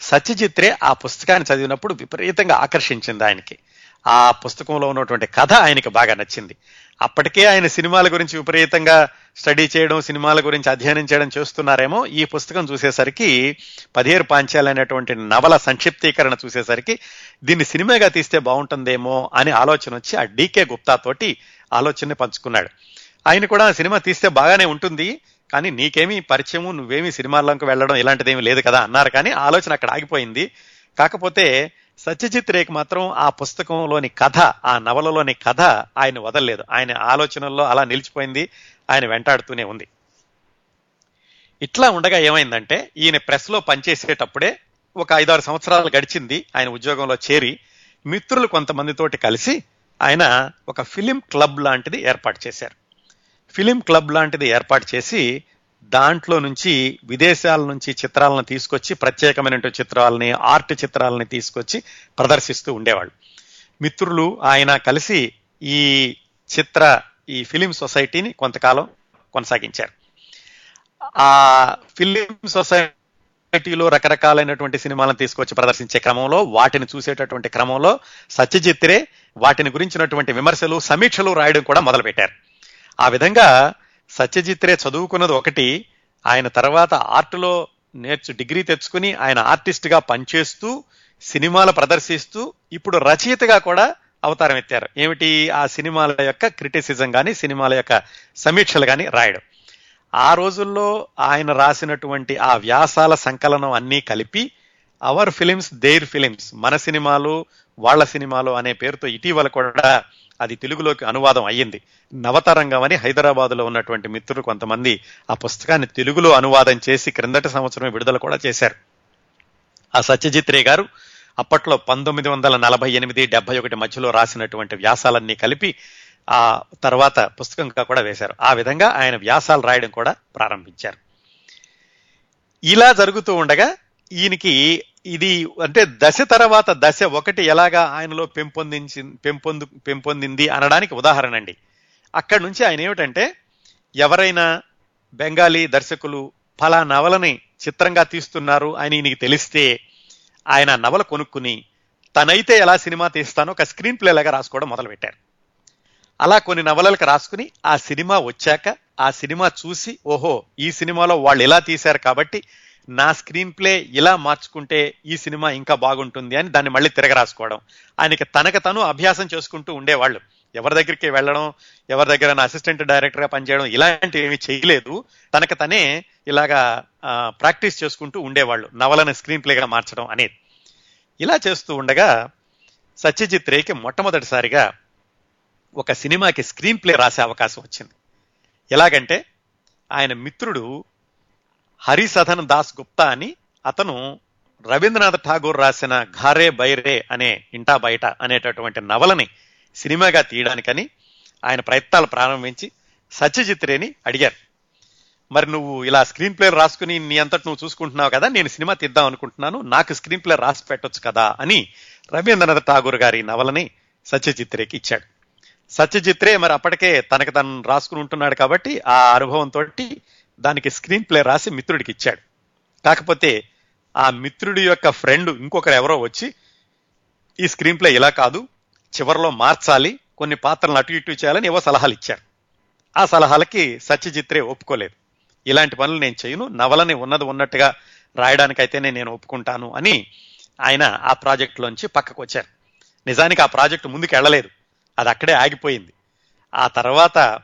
సత్యజిత్ రే ఆ పుస్తకాన్ని చదివినప్పుడు విపరీతంగా ఆకర్షించింది ఆయనకి. ఆ పుస్తకంలో ఉన్నటువంటి కథ ఆయనకి బాగా నచ్చింది. అప్పటికే ఆయన సినిమాల గురించి విపరీతంగా స్టడీ చేయడం సినిమాల గురించి అధ్యయనం చేయడం చేస్తున్నారేమో. ఈ పుస్తకం చూసేసరికి పదిహేరు పాంచాలు అనేటువంటి నవల సంక్షిప్తీకరణ చూసేసరికి దీన్ని సినిమాగా తీస్తే బాగుంటుందేమో అని ఆలోచన వచ్చి ఆ డీకే గుప్తా తోటి ఆలోచనని పంచుకున్నాడు. ఆయన కూడా సినిమా తీస్తే బాగానే ఉంటుంది కానీ నీకేమీ పరిచయము నువ్వేమీ సినిమాల్లోకి వెళ్ళడం ఇలాంటిదేమీ లేదు కదా అన్నారు. కానీ ఆలోచన అక్కడ ఆగిపోయింది. కాకపోతే సత్యజిత్ రేక్ మాత్రం ఆ పుస్తకంలోని కథ ఆ నవలలోని కథ ఆయన వదలలేదు. ఆయన ఆలోచనల్లో అలా నిలిచిపోయింది ఆయన వెంటాడుతూనే ఉంది. ఇట్లా ఉండగా ఏమైందంటే ఈయన ప్రెస్లో పనిచేసేటప్పుడే ఒక ఐదారు సంవత్సరాలు గడిచింది ఆయన ఉద్యోగంలో చేరి మిత్రులు కొంతమందితోటి కలిసి ఆయన ఒక ఫిలిం క్లబ్ లాంటిది ఏర్పాటు చేశారు. ఫిలిం క్లబ్ లాంటిది ఏర్పాటు చేసి దాంట్లో నుంచి విదేశాల నుంచి చిత్రాలను తీసుకొచ్చి ప్రత్యేకమైనటువంటి చిత్రాలని ఆర్ట్ చిత్రాలని తీసుకొచ్చి ప్రదర్శిస్తూ ఉండేవాళ్ళు. మిత్రులు ఆయన కలిసి ఈ చిత్ర ఈ ఫిలిం సొసైటీని కొంతకాలం కొనసాగించారు. ఆ ఫిలిం సొసైటీలో రకరకాలైనటువంటి సినిమాలను తీసుకొచ్చి ప్రదర్శించే క్రమంలో వాటిని చూసేటటువంటి క్రమంలో సత్యజిత్రే వాటిని గురించినటువంటి విమర్శలు సమీక్షలు రాయడం కూడా మొదలుపెట్టారు. ఆ విధంగా సత్యజిత్ రే చదువుకున్నది ఒకటి. ఆయన తర్వాత ఆర్ట్లో నేర్చు డిగ్రీ తెచ్చుకుని ఆయన ఆర్టిస్ట్గా పనిచేస్తూ సినిమాలు ప్రదర్శిస్తూ ఇప్పుడు రచయితగా కూడా అవతారం ఎత్తారు. ఏమిటి? ఆ సినిమాల యొక్క క్రిటిసిజం కానీ సినిమాల యొక్క సమీక్షలు కానీ రాయడం. ఆ రోజుల్లో ఆయన రాసినటువంటి ఆ వ్యాసాల సంకలనం అన్నీ కలిపి అవర్ ఫిలిమ్స్ దేర్ ఫిలిమ్స్ మన సినిమాలు వాళ్ళ సినిమాలు అనే పేరుతో ఇటీవల కూడా అది తెలుగులోకి అనువాదం అయ్యింది. నవతరంగం అని హైదరాబాద్లో ఉన్నటువంటి మిత్రులు కొంతమంది ఆ పుస్తకాన్ని తెలుగులో అనువాదం చేసి క్రిందటి సంవత్సరమే విడుదల కూడా చేశారు. ఆ సత్యజిత్ రే గారు అప్పట్లో పంతొమ్మిది వందల నలభై ఎనిమిది డెబ్బై ఒకటి మధ్యలో రాసినటువంటి వ్యాసాలన్నీ కలిపి ఆ తర్వాత పుస్తకంగా కూడా వేశారు. ఆ విధంగా ఆయన వ్యాసాలు రాయడం కూడా ప్రారంభించారు. ఇలా జరుగుతూ ఉండగా ఈయనకి ఇది అంటే దశ తర్వాత దశ ఒకటి ఎలాగా ఆయనలో పెంపొందించి పెంపొందు పెంపొందింది అనడానికి ఉదాహరణ అండి. అక్కడి నుంచి ఆయన ఏమిటంటే ఎవరైనా బెంగాలీ దర్శకులు ఫలా నవలని చిత్రంగా తీస్తున్నారు అని నీకు తెలిస్తే ఆయన నవల కొనుక్కుని తనైతే ఎలా సినిమా తీస్తానో ఒక స్క్రీన్ ప్లే లాగా రాసుకోవడం మొదలుపెట్టారు. అలా కొన్ని నవలలకు రాసుకుని ఆ సినిమా వచ్చాక ఆ సినిమా చూసి ఓహో ఈ సినిమాలో వాళ్ళు ఇలా తీశారు కాబట్టి నా స్క్రీన్ ప్లే ఇలా మార్చుకుంటే ఈ సినిమా ఇంకా బాగుంటుంది అని దాన్ని మళ్ళీ తిరగ రాసుకోవడం ఆయనకి తనకు తను అభ్యాసం చేసుకుంటూ ఉండేవాళ్ళు. ఎవరి దగ్గరికి వెళ్ళడం ఎవరి దగ్గర అసిస్టెంట్ డైరెక్టర్గా పనిచేయడం ఇలాంటివి ఏమి చేయలేదు. తనకు తనే ఇలాగా ప్రాక్టీస్ చేసుకుంటూ ఉండేవాళ్ళు. నవలను స్క్రీన్ ప్లేగా మార్చడం అనేది. ఇలా చేస్తూ ఉండగా సత్యజిత్ రేకి మొట్టమొదటిసారిగా ఒక సినిమాకి స్క్రీన్ ప్లే రాసే అవకాశం వచ్చింది. ఎలాగంటే ఆయన మిత్రుడు హరిసధన్ దాస్ గుప్తా అని అతను రవీంద్రనాథ్ ఠాగూర్ రాసిన ఘారే బైరే అనే ఇంటా బయట అనేటటువంటి నవలని సినిమాగా తీయడానికని ఆయన ప్రయత్నాలు ప్రారంభించి సత్యజిత్ రేని అడిగారు. మరి నువ్వు ఇలా స్క్రీన్ ప్లే రాసుకుని నీ అంతటి నువ్వు చూసుకుంటున్నావు కదా నేను సినిమా తీద్దాం అనుకుంటున్నాను నాకు స్క్రీన్ ప్లే రాసి పెట్టొచ్చు కదా అని రవీంద్రనాథ్ ఠాగూర్ గారి నవలని సత్యజిత్రేకి ఇచ్చాడు. సత్యజిత్రే మరి అప్పటికే తనకు తను రాసుకుని ఉంటున్నాడు కాబట్టి ఆ అనుభవంతో దానికి స్క్రీన్ ప్లే రాసి మిత్రుడికి ఇచ్చాడు. కాకపోతే ఆ మిత్రుడి యొక్క ఫ్రెండ్ ఇంకొకరు ఎవరో వచ్చి ఈ స్క్రీన్ ప్లే ఇలా కాదు చివరిలో మార్చాలి కొన్ని పాత్రలను అటు ఇటు చేయాలని ఏవో సలహాలు ఇచ్చారు. ఆ సలహాలకి సత్యజిత్రే ఒప్పుకోలేదు. ఇలాంటి పనులు నేను చేయను నవలని ఉన్నది ఉన్నట్టుగా రాయడానికైతేనే నేను ఒప్పుకుంటాను అని ఆయన ఆ ప్రాజెక్టులోంచి పక్కకు వచ్చారు. నిజానికి ఆ ప్రాజెక్టు ముందుకు వెళ్ళలేదు అది అక్కడే ఆగిపోయింది. ఆ తర్వాత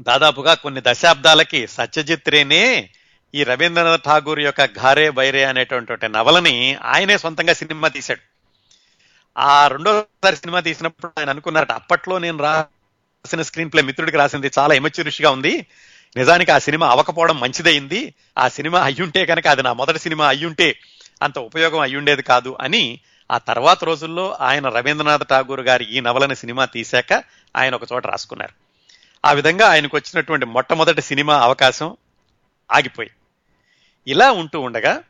దాదాపుగా కొన్ని దశాబ్దాలకి సత్యజిత్రేనే ఈ రవీంద్రనాథ్ ఠాగూర్ యొక్క ఘారే బైరే అనేటువంటి నవలని ఆయనే సొంతంగా సినిమా తీశాడు. ఆ రెండోసారి సినిమా తీసినప్పుడు ఆయన అనుకున్నారట అప్పట్లో నేను రాసిన స్క్రీన్ ప్లే మిత్రుడికి రాసింది చాలా ఎమచ్యూరిష్గా ఉంది. నిజానికి ఆ సినిమా అవకపోవడం మంచిదైంది ఆ సినిమా అయ్యుంటే కనుక అది నా మొదటి సినిమా అయ్యుంటే అంత ఉపయోగం అయ్యుండేది కాదు అని ఆ తర్వాత రోజుల్లో ఆయన రవీంద్రనాథ్ ఠాగూర్ గారి ఈ నవలని సినిమా తీశాక ఆయన ఒక చోట రాసుకున్నారు. ఆ విధంగా ఆయనకు వచ్చినటువంటి మొట్టమొదటి సినిమా అవకాశం ఆగిపోయి. ఇలా ఉంటూ ఉండగా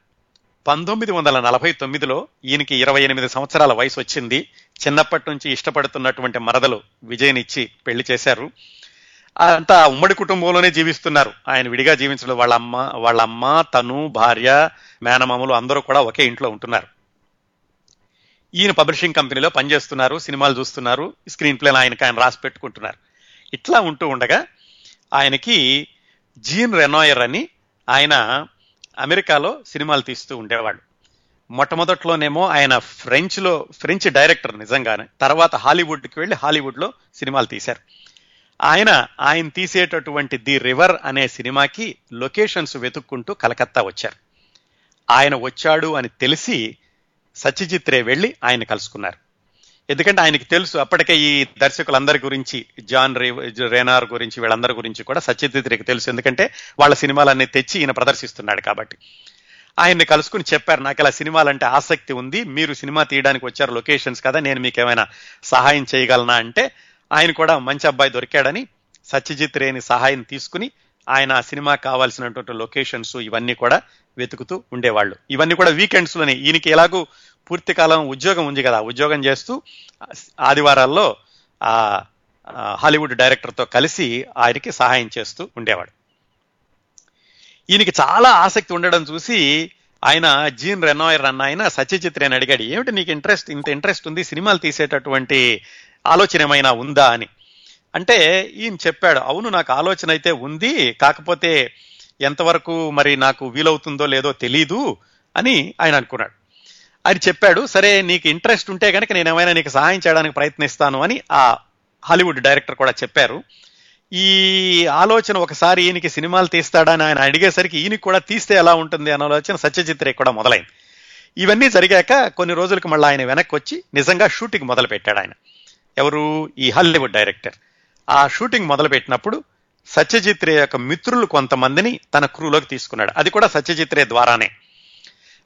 పంతొమ్మిది వందల నలభై తొమ్మిదిలో ఈయనకి ఇరవై ఎనిమిది సంవత్సరాల వయసు వచ్చింది. చిన్నప్పటి నుంచి ఇష్టపడుతున్నటువంటి మరదలు విజయనిచ్చి పెళ్ళి చేశారు. అంతా ఉమ్మడి కుటుంబంలోనే జీవిస్తున్నారు. ఆయన విడిగా జీవించడం వాళ్ళ అమ్మ వాళ్ళ అమ్మ తను భార్య మేనమామలు అందరూ కూడా ఒకే ఇంట్లో ఉంటున్నారు. ఈయన పబ్లిషింగ్ కంపెనీలో పనిచేస్తున్నారు సినిమాలు చూస్తున్నారు స్క్రీన్ ప్లేన్ ఆయనకి ఆయన రాసి పెట్టుకుంటున్నారు. ఇట్లా ఉంటూ ఉండగా ఆయనకి జీన్ రెనాయర్ అని ఆయన అమెరికాలో సినిమాలు తీస్తూ ఉండేవాడు. మొట్టమొదట్లోనేమో ఆయన ఫ్రెంచ్లో ఫ్రెంచ్ డైరెక్టర్ నిజంగానే తర్వాత హాలీవుడ్కి వెళ్ళి హాలీవుడ్లో సినిమాలు తీశారు. ఆయన ఆయన తీసేటటువంటి ది రివర్ అనే సినిమాకి లొకేషన్స్ వెతుక్కుంటూ కలకత్తా వచ్చారు. ఆయన వచ్చాడు అని తెలిసి సత్యజిత్ రే వెళ్ళి ఆయన కలుసుకున్నారు. ఎందుకంటే ఆయనకి తెలుసు అప్పటికే ఈ దర్శకులందరి గురించి జాన్ రే రేనార్ గురించి వీళ్ళందరి గురించి కూడా సత్యజిత్రికి తెలుసు. ఎందుకంటే వాళ్ళ సినిమాలన్నీ తెచ్చి ఈయన ప్రదర్శిస్తున్నాడు కాబట్టి. ఆయన్ని కలుసుకుని చెప్పారు నాకు ఇలా సినిమాలంటే ఆసక్తి ఉంది మీరు సినిమా తీయడానికి వచ్చారు లొకేషన్స్ కదా నేను మీకు ఏమైనా సహాయం చేయగలనా? అంటే ఆయన కూడా మంచి అబ్బాయి దొరికాడని సత్యజిత్ రేని సహాయం తీసుకుని ఆయన ఆ సినిమా కావాల్సినటువంటి లొకేషన్స్ ఇవన్నీ కూడా వెతుకుతూ ఉండేవాళ్ళు. ఇవన్నీ కూడా వీకెండ్స్లోనే ఈయనకి ఎలాగూ పూర్తి కాలం ఉద్యోగం ఉంది కదా. ఉద్యోగం చేస్తూ ఆదివారాల్లో ఆ హాలీవుడ్ డైరెక్టర్తో కలిసి ఆయనకి సహాయం చేస్తూ ఉండేవాడు. ఈయనకి చాలా ఆసక్తి ఉండడం చూసి ఆయన జీన్ రెనాయర్ అన్న ఆయన సత్యజిత్ అని అడిగాడు ఏమిటి నీకు ఇంట్రెస్ట్? ఇంత ఇంట్రెస్ట్ ఉంది? సినిమాలు తీసేటటువంటి ఆలోచన ఏమైనా ఉందా? అని. అంటే ఈయన చెప్పాడు అవును నాకు ఆలోచన అయితే ఉంది కాకపోతే ఎంతవరకు మరి నాకు వీలవుతుందో లేదో తెలీదు అని ఆయన అనుకున్నాడు. అని చెప్పాడు సరే నీకు ఇంట్రెస్ట్ ఉంటే కనుక నేను ఏమైనా నీకు సహాయం చేయడానికి ప్రయత్నిస్తాను అని ఆ హాలీవుడ్ డైరెక్టర్ కూడా చెప్పారు. ఈ ఆలోచన ఒకసారి ఈయనకి సినిమాలు తీస్తాడని ఆయన అడిగేసరికి ఈయనకి కూడా తీస్తే ఎలా ఉంటుంది అనే ఆలోచన సత్యజిత్రే కూడా మొదలైంది. ఇవన్నీ జరిగాక కొన్ని రోజులకు మళ్ళీ ఆయన వెనక్కి వచ్చి నిజంగా షూటింగ్ మొదలు పెట్టాడు ఆయన. ఎవరు? ఈ హాలీవుడ్ డైరెక్టర్ ఆ షూటింగ్ మొదలు పెట్టినప్పుడు సత్యజిత్ రే యొక్క మిత్రులు కొంతమందిని తన క్రూలోకి తీసుకున్నాడు. అది కూడా సత్యజిత్ రే ద్వారానే.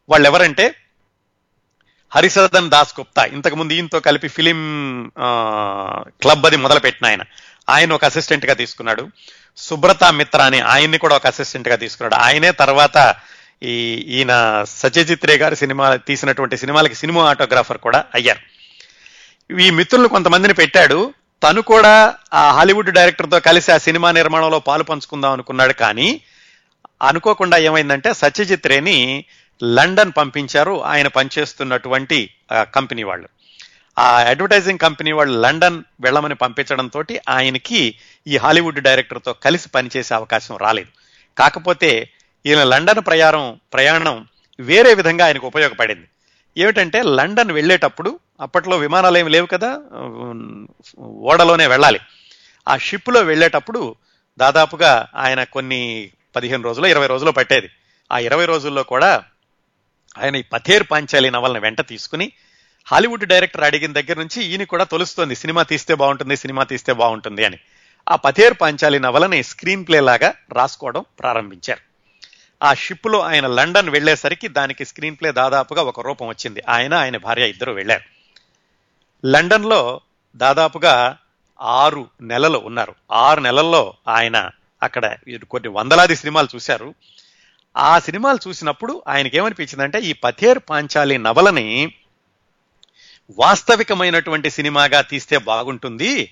వాళ్ళు ఎవరంటే హరిసదన్ దాస్ గుప్తా. ఇంతకుముందు ఈయనతో కలిపి ఫిలిం క్లబ్ అది మొదలుపెట్టిన ఆయన. ఆయన ఒక అసిస్టెంట్గా తీసుకున్నాడు. సుబ్రత మిత్ర అని ఆయన్ని కూడా ఒక అసిస్టెంట్గా తీసుకున్నాడు. ఆయనే తర్వాత ఈ ఈయన సత్యజిత్ రే గారి సినిమా తీసినటువంటి సినిమాలకి సినిమా ఆటోగ్రాఫర్ కూడా అయ్యారు. ఈ మిత్రులు కొంతమందిని పెట్టాడు. తను కూడా ఆ హాలీవుడ్ డైరెక్టర్తో కలిసి ఆ సినిమా నిర్మాణంలో పాలు పంచుకుందాం అనుకున్నాడు కానీ అనుకోకుండా ఏమైందంటే సత్యజిత్ రేని లండన్ పంపించారు. ఆయన పనిచేస్తున్నటువంటి కంపెనీ వాళ్ళు. ఆ అడ్వర్టైజింగ్ కంపెనీ వాళ్ళు లండన్ వెళ్ళమని పంపించడంతో ఆయనకి ఈ హాలీవుడ్ డైరెక్టర్తో కలిసి పనిచేసే అవకాశం రాలేదు. కాకపోతే ఈయన లండన్ ప్రయాణం ప్రయాణం వేరే విధంగా ఆయనకు ఉపయోగపడింది. ఏమిటంటే లండన్ వెళ్ళేటప్పుడు అప్పట్లో విమానాలు ఏమి లేవు కదా ఓడలోనే వెళ్ళాలి. ఆ షిప్లో వెళ్ళేటప్పుడు దాదాపుగా ఆయన కొన్ని పదిహేను రోజులు ఇరవై రోజులు పట్టేది. ఆ ఇరవై రోజుల్లో కూడా ఆయన ఈ పథేర్ పాంచాలి నవలను వెంట తీసుకుని హాలీవుడ్ డైరెక్టర్ అడిగిన దగ్గర నుంచి ఈయన కూడా తొలుస్తోంది సినిమా తీస్తే బాగుంటుంది సినిమా తీస్తే బాగుంటుంది అని. ఆ పథేర్ పాంచాలి నవలని స్క్రీన్ ప్లే లాగా రాసుకోవడం ప్రారంభించారు. ఆ షిప్లో ఆయన లండన్ వెళ్ళేసరికి దానికి స్క్రీన్ ప్లే దాదాపుగా ఒక రూపం వచ్చింది. ఆయన ఆయన భార్య ఇద్దరు వెళ్ళారు. లండన్లో దాదాపుగా ఆరు నెలలు ఉన్నారు. ఆరు నెలల్లో ఆయన అక్కడ కొన్ని వందలాది సినిమాలు చూశారు. ఆ సినిమాలు చూసినప్పుడు ఆయనకి ఏమనిపించిందంటే ఈ పథేర్ పాంచాలి నవలని వాస్తవికమైనటువంటి సినిమాగా తీస్తే బాగుంటుంది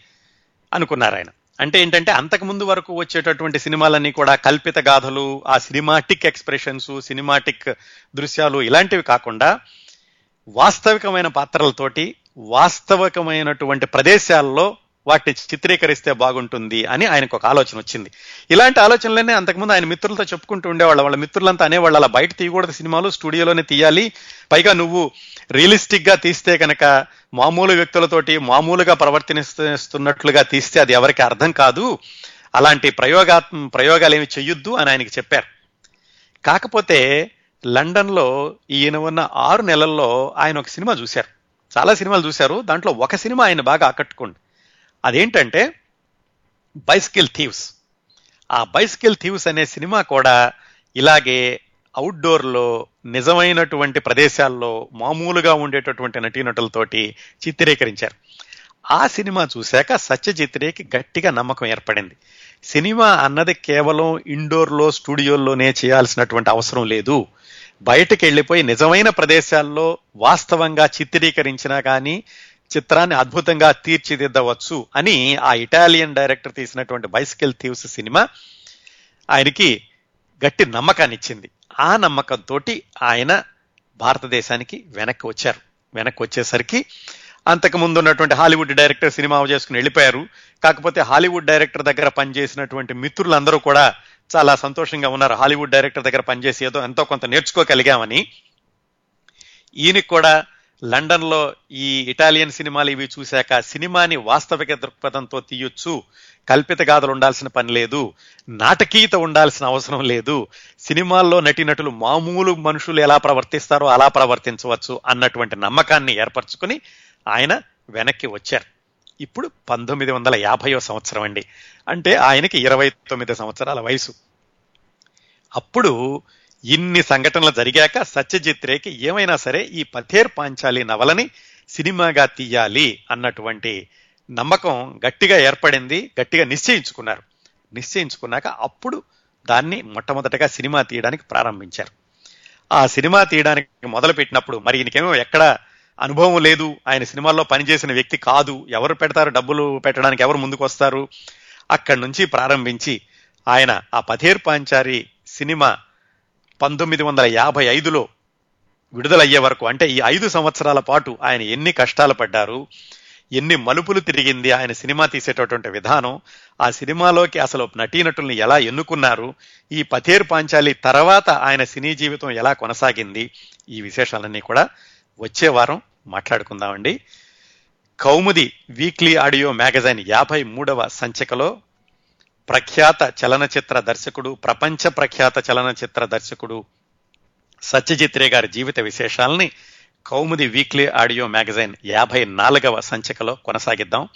అనుకున్నారు ఆయన. అంటే ఏంటంటే అంతకుముందు వరకు వచ్చేటటువంటి సినిమాలన్నీ కూడా కల్పిత గాథలు ఆ సినిమాటిక్ ఎక్స్ప్రెషన్స్ సినిమాటిక్ దృశ్యాలు ఇలాంటివి కాకుండా వాస్తవికమైన పాత్రలతోటి వాస్తవికమైనటువంటి ప్రదేశాల్లో వాటిని చిత్రీకరిస్తే బాగుంటుంది అని ఆయనకు ఒక ఆలోచన వచ్చింది. ఇలాంటి ఆలోచనలనే అంతకుముందు ఆయన మిత్రులతో చెప్పుకుంటూ ఉండేవాళ్ళ. వాళ్ళ మిత్రులంతా అనేవాళ్ళు అలా బయట తీయకూడదు సినిమాలు స్టూడియోలోనే తీయాలి. పైగా నువ్వు రియలిస్టిక్గా తీస్తే కనుక మామూలు వ్యక్తులతోటి మామూలుగా ప్రవర్తిస్తున్నట్లుగా తీస్తే అది ఎవరికి అర్థం కాదు. అలాంటి ప్రయోగా ప్రయోగాలు ఏమి చెయ్యొద్దు అని ఆయనకి చెప్పారు. కాకపోతే లండన్లో ఈయన ఉన్న ఆరు నెలల్లో ఆయన ఒక సినిమా చూశారు. చాలా సినిమాలు చూశారు. దాంట్లో ఒక సినిమా ఆయన బాగా ఆకట్టుకోండి అదేంటంటే బైస్కిల్ థీవ్స్ ఆ బైస్కిల్ థీవ్స్ అనే సినిమా కూడా ఇలాగే అవుట్డోర్లో నిజమైనటువంటి ప్రదేశాల్లో మామూలుగా ఉండేటటువంటి నటీనటులతోటి చిత్రీకరించారు. ఆ సినిమా చూశాక సత్యజిత్ రేకి గట్టిగా నమ్మకం ఏర్పడింది. సినిమా అన్నది కేవలం ఇండోర్లో స్టూడియోల్లోనే చేయాల్సినటువంటి అవసరం లేదు. బయటకు వెళ్ళిపోయి నిజమైన ప్రదేశాల్లో వాస్తవంగా చిత్రీకరించినా కానీ చిత్రాన్ని అద్భుతంగా తీర్చిదిద్దవచ్చు అని ఆ ఇటాలియన్ డైరెక్టర్ తీసినటువంటి బైసికల్ థీవ్స్ సినిమా ఆయనకి గట్టి నమ్మకాన్ని ఇచ్చింది. ఆ నమ్మకంతో ఆయన భారతదేశానికి వెనక్కి వచ్చారు. వెనక్కి వచ్చేసరికి అంతకు ముందు ఉన్నటువంటి హాలీవుడ్ డైరెక్టర్ సినిమా చేసుకుని వెళ్ళిపోయారు. కాకపోతే హాలీవుడ్ డైరెక్టర్ దగ్గర పనిచేసినటువంటి మిత్రులందరూ కూడా చాలా సంతోషంగా ఉన్నారు. హాలీవుడ్ డైరెక్టర్ దగ్గర పనిచేసి ఏదో ఎంతో కొంత నేర్చుకోగలిగామని. ఈయనకి కూడా లండన్లో ఈ ఇటాలియన్ సినిమాలు ఇవి చూశాక సినిమాని వాస్తవిక దృక్పథంతో తీయొచ్చు. కల్పిత గాథలు ఉండాల్సిన పని లేదు. నాటకీయత ఉండాల్సిన అవసరం లేదు. సినిమాల్లో నటీనటులు మామూలు మనుషులు ఎలా ప్రవర్తిస్తారో అలా ప్రవర్తించవచ్చు అన్నటువంటి నమ్మకాన్ని ఏర్పరచుకుని ఆయన వెనక్కి వచ్చారు. ఇప్పుడు పంతొమ్మిది వందల యాభైవ సంవత్సరం అండి. అంటే ఆయనకి ఇరవై తొమ్మిది సంవత్సరాల వయసు. అప్పుడు ఇన్ని సంఘటనలు జరిగాక సత్యజిత్ రేకి ఏమైనా సరే ఈ పథేర్ పాంచాలి నవలని సినిమాగా తీయాలి అన్నటువంటి నమ్మకం గట్టిగా ఏర్పడింది గట్టిగా నిశ్చయించుకున్నారు. నిశ్చయించుకున్నాక అప్పుడు దాన్ని మొట్టమొదటగా సినిమా తీయడానికి ప్రారంభించారు. ఆ సినిమా తీయడానికి మొదలుపెట్టినప్పుడు మరి ఈయనకేమో ఎక్కడ అనుభవం లేదు ఆయన సినిమాల్లో పనిచేసిన వ్యక్తి కాదు ఎవరు పెడతారు డబ్బులు పెట్టడానికి ఎవరు ముందుకు వస్తారు అక్కడి నుంచి ప్రారంభించి ఆయన ఆ పథేర్ పాంచారి సినిమా పంతొమ్మిది వందల యాభై ఐదులో విడుదలయ్యే వరకు అంటే ఈ ఐదు సంవత్సరాల పాటు ఆయన ఎన్ని కష్టాలు పడ్డారు ఎన్ని మలుపులు తిరిగింది ఆయన సినిమా తీసేటటువంటి విధానం ఆ సినిమాలోకి అసలు నటీనటుల్ని ఎలా ఎన్నుకున్నారు ఈ పథేర్ పాంచాలి తర్వాత ఆయన సినీ జీవితం ఎలా కొనసాగింది ఈ విశేషాలన్నీ కూడా వచ్చే వారం మాట్లాడుకుందామండి. కౌముది వీక్లీ ఆడియో మ్యాగజైన్ యాభై మూడవ సంచికలో ప్రఖ్యాత చలనచిత్ర దర్శకుడు ప్రపంచ ప్రఖ్యాత చలనచిత్ర దర్శకుడు సత్యజిత్ రే గారి జీవిత విశేషాలని కౌముది వీక్లీ ఆడియో మ్యాగజైన్ యాభై నాలుగవ సంచికలో కొనసాగిద్దాం.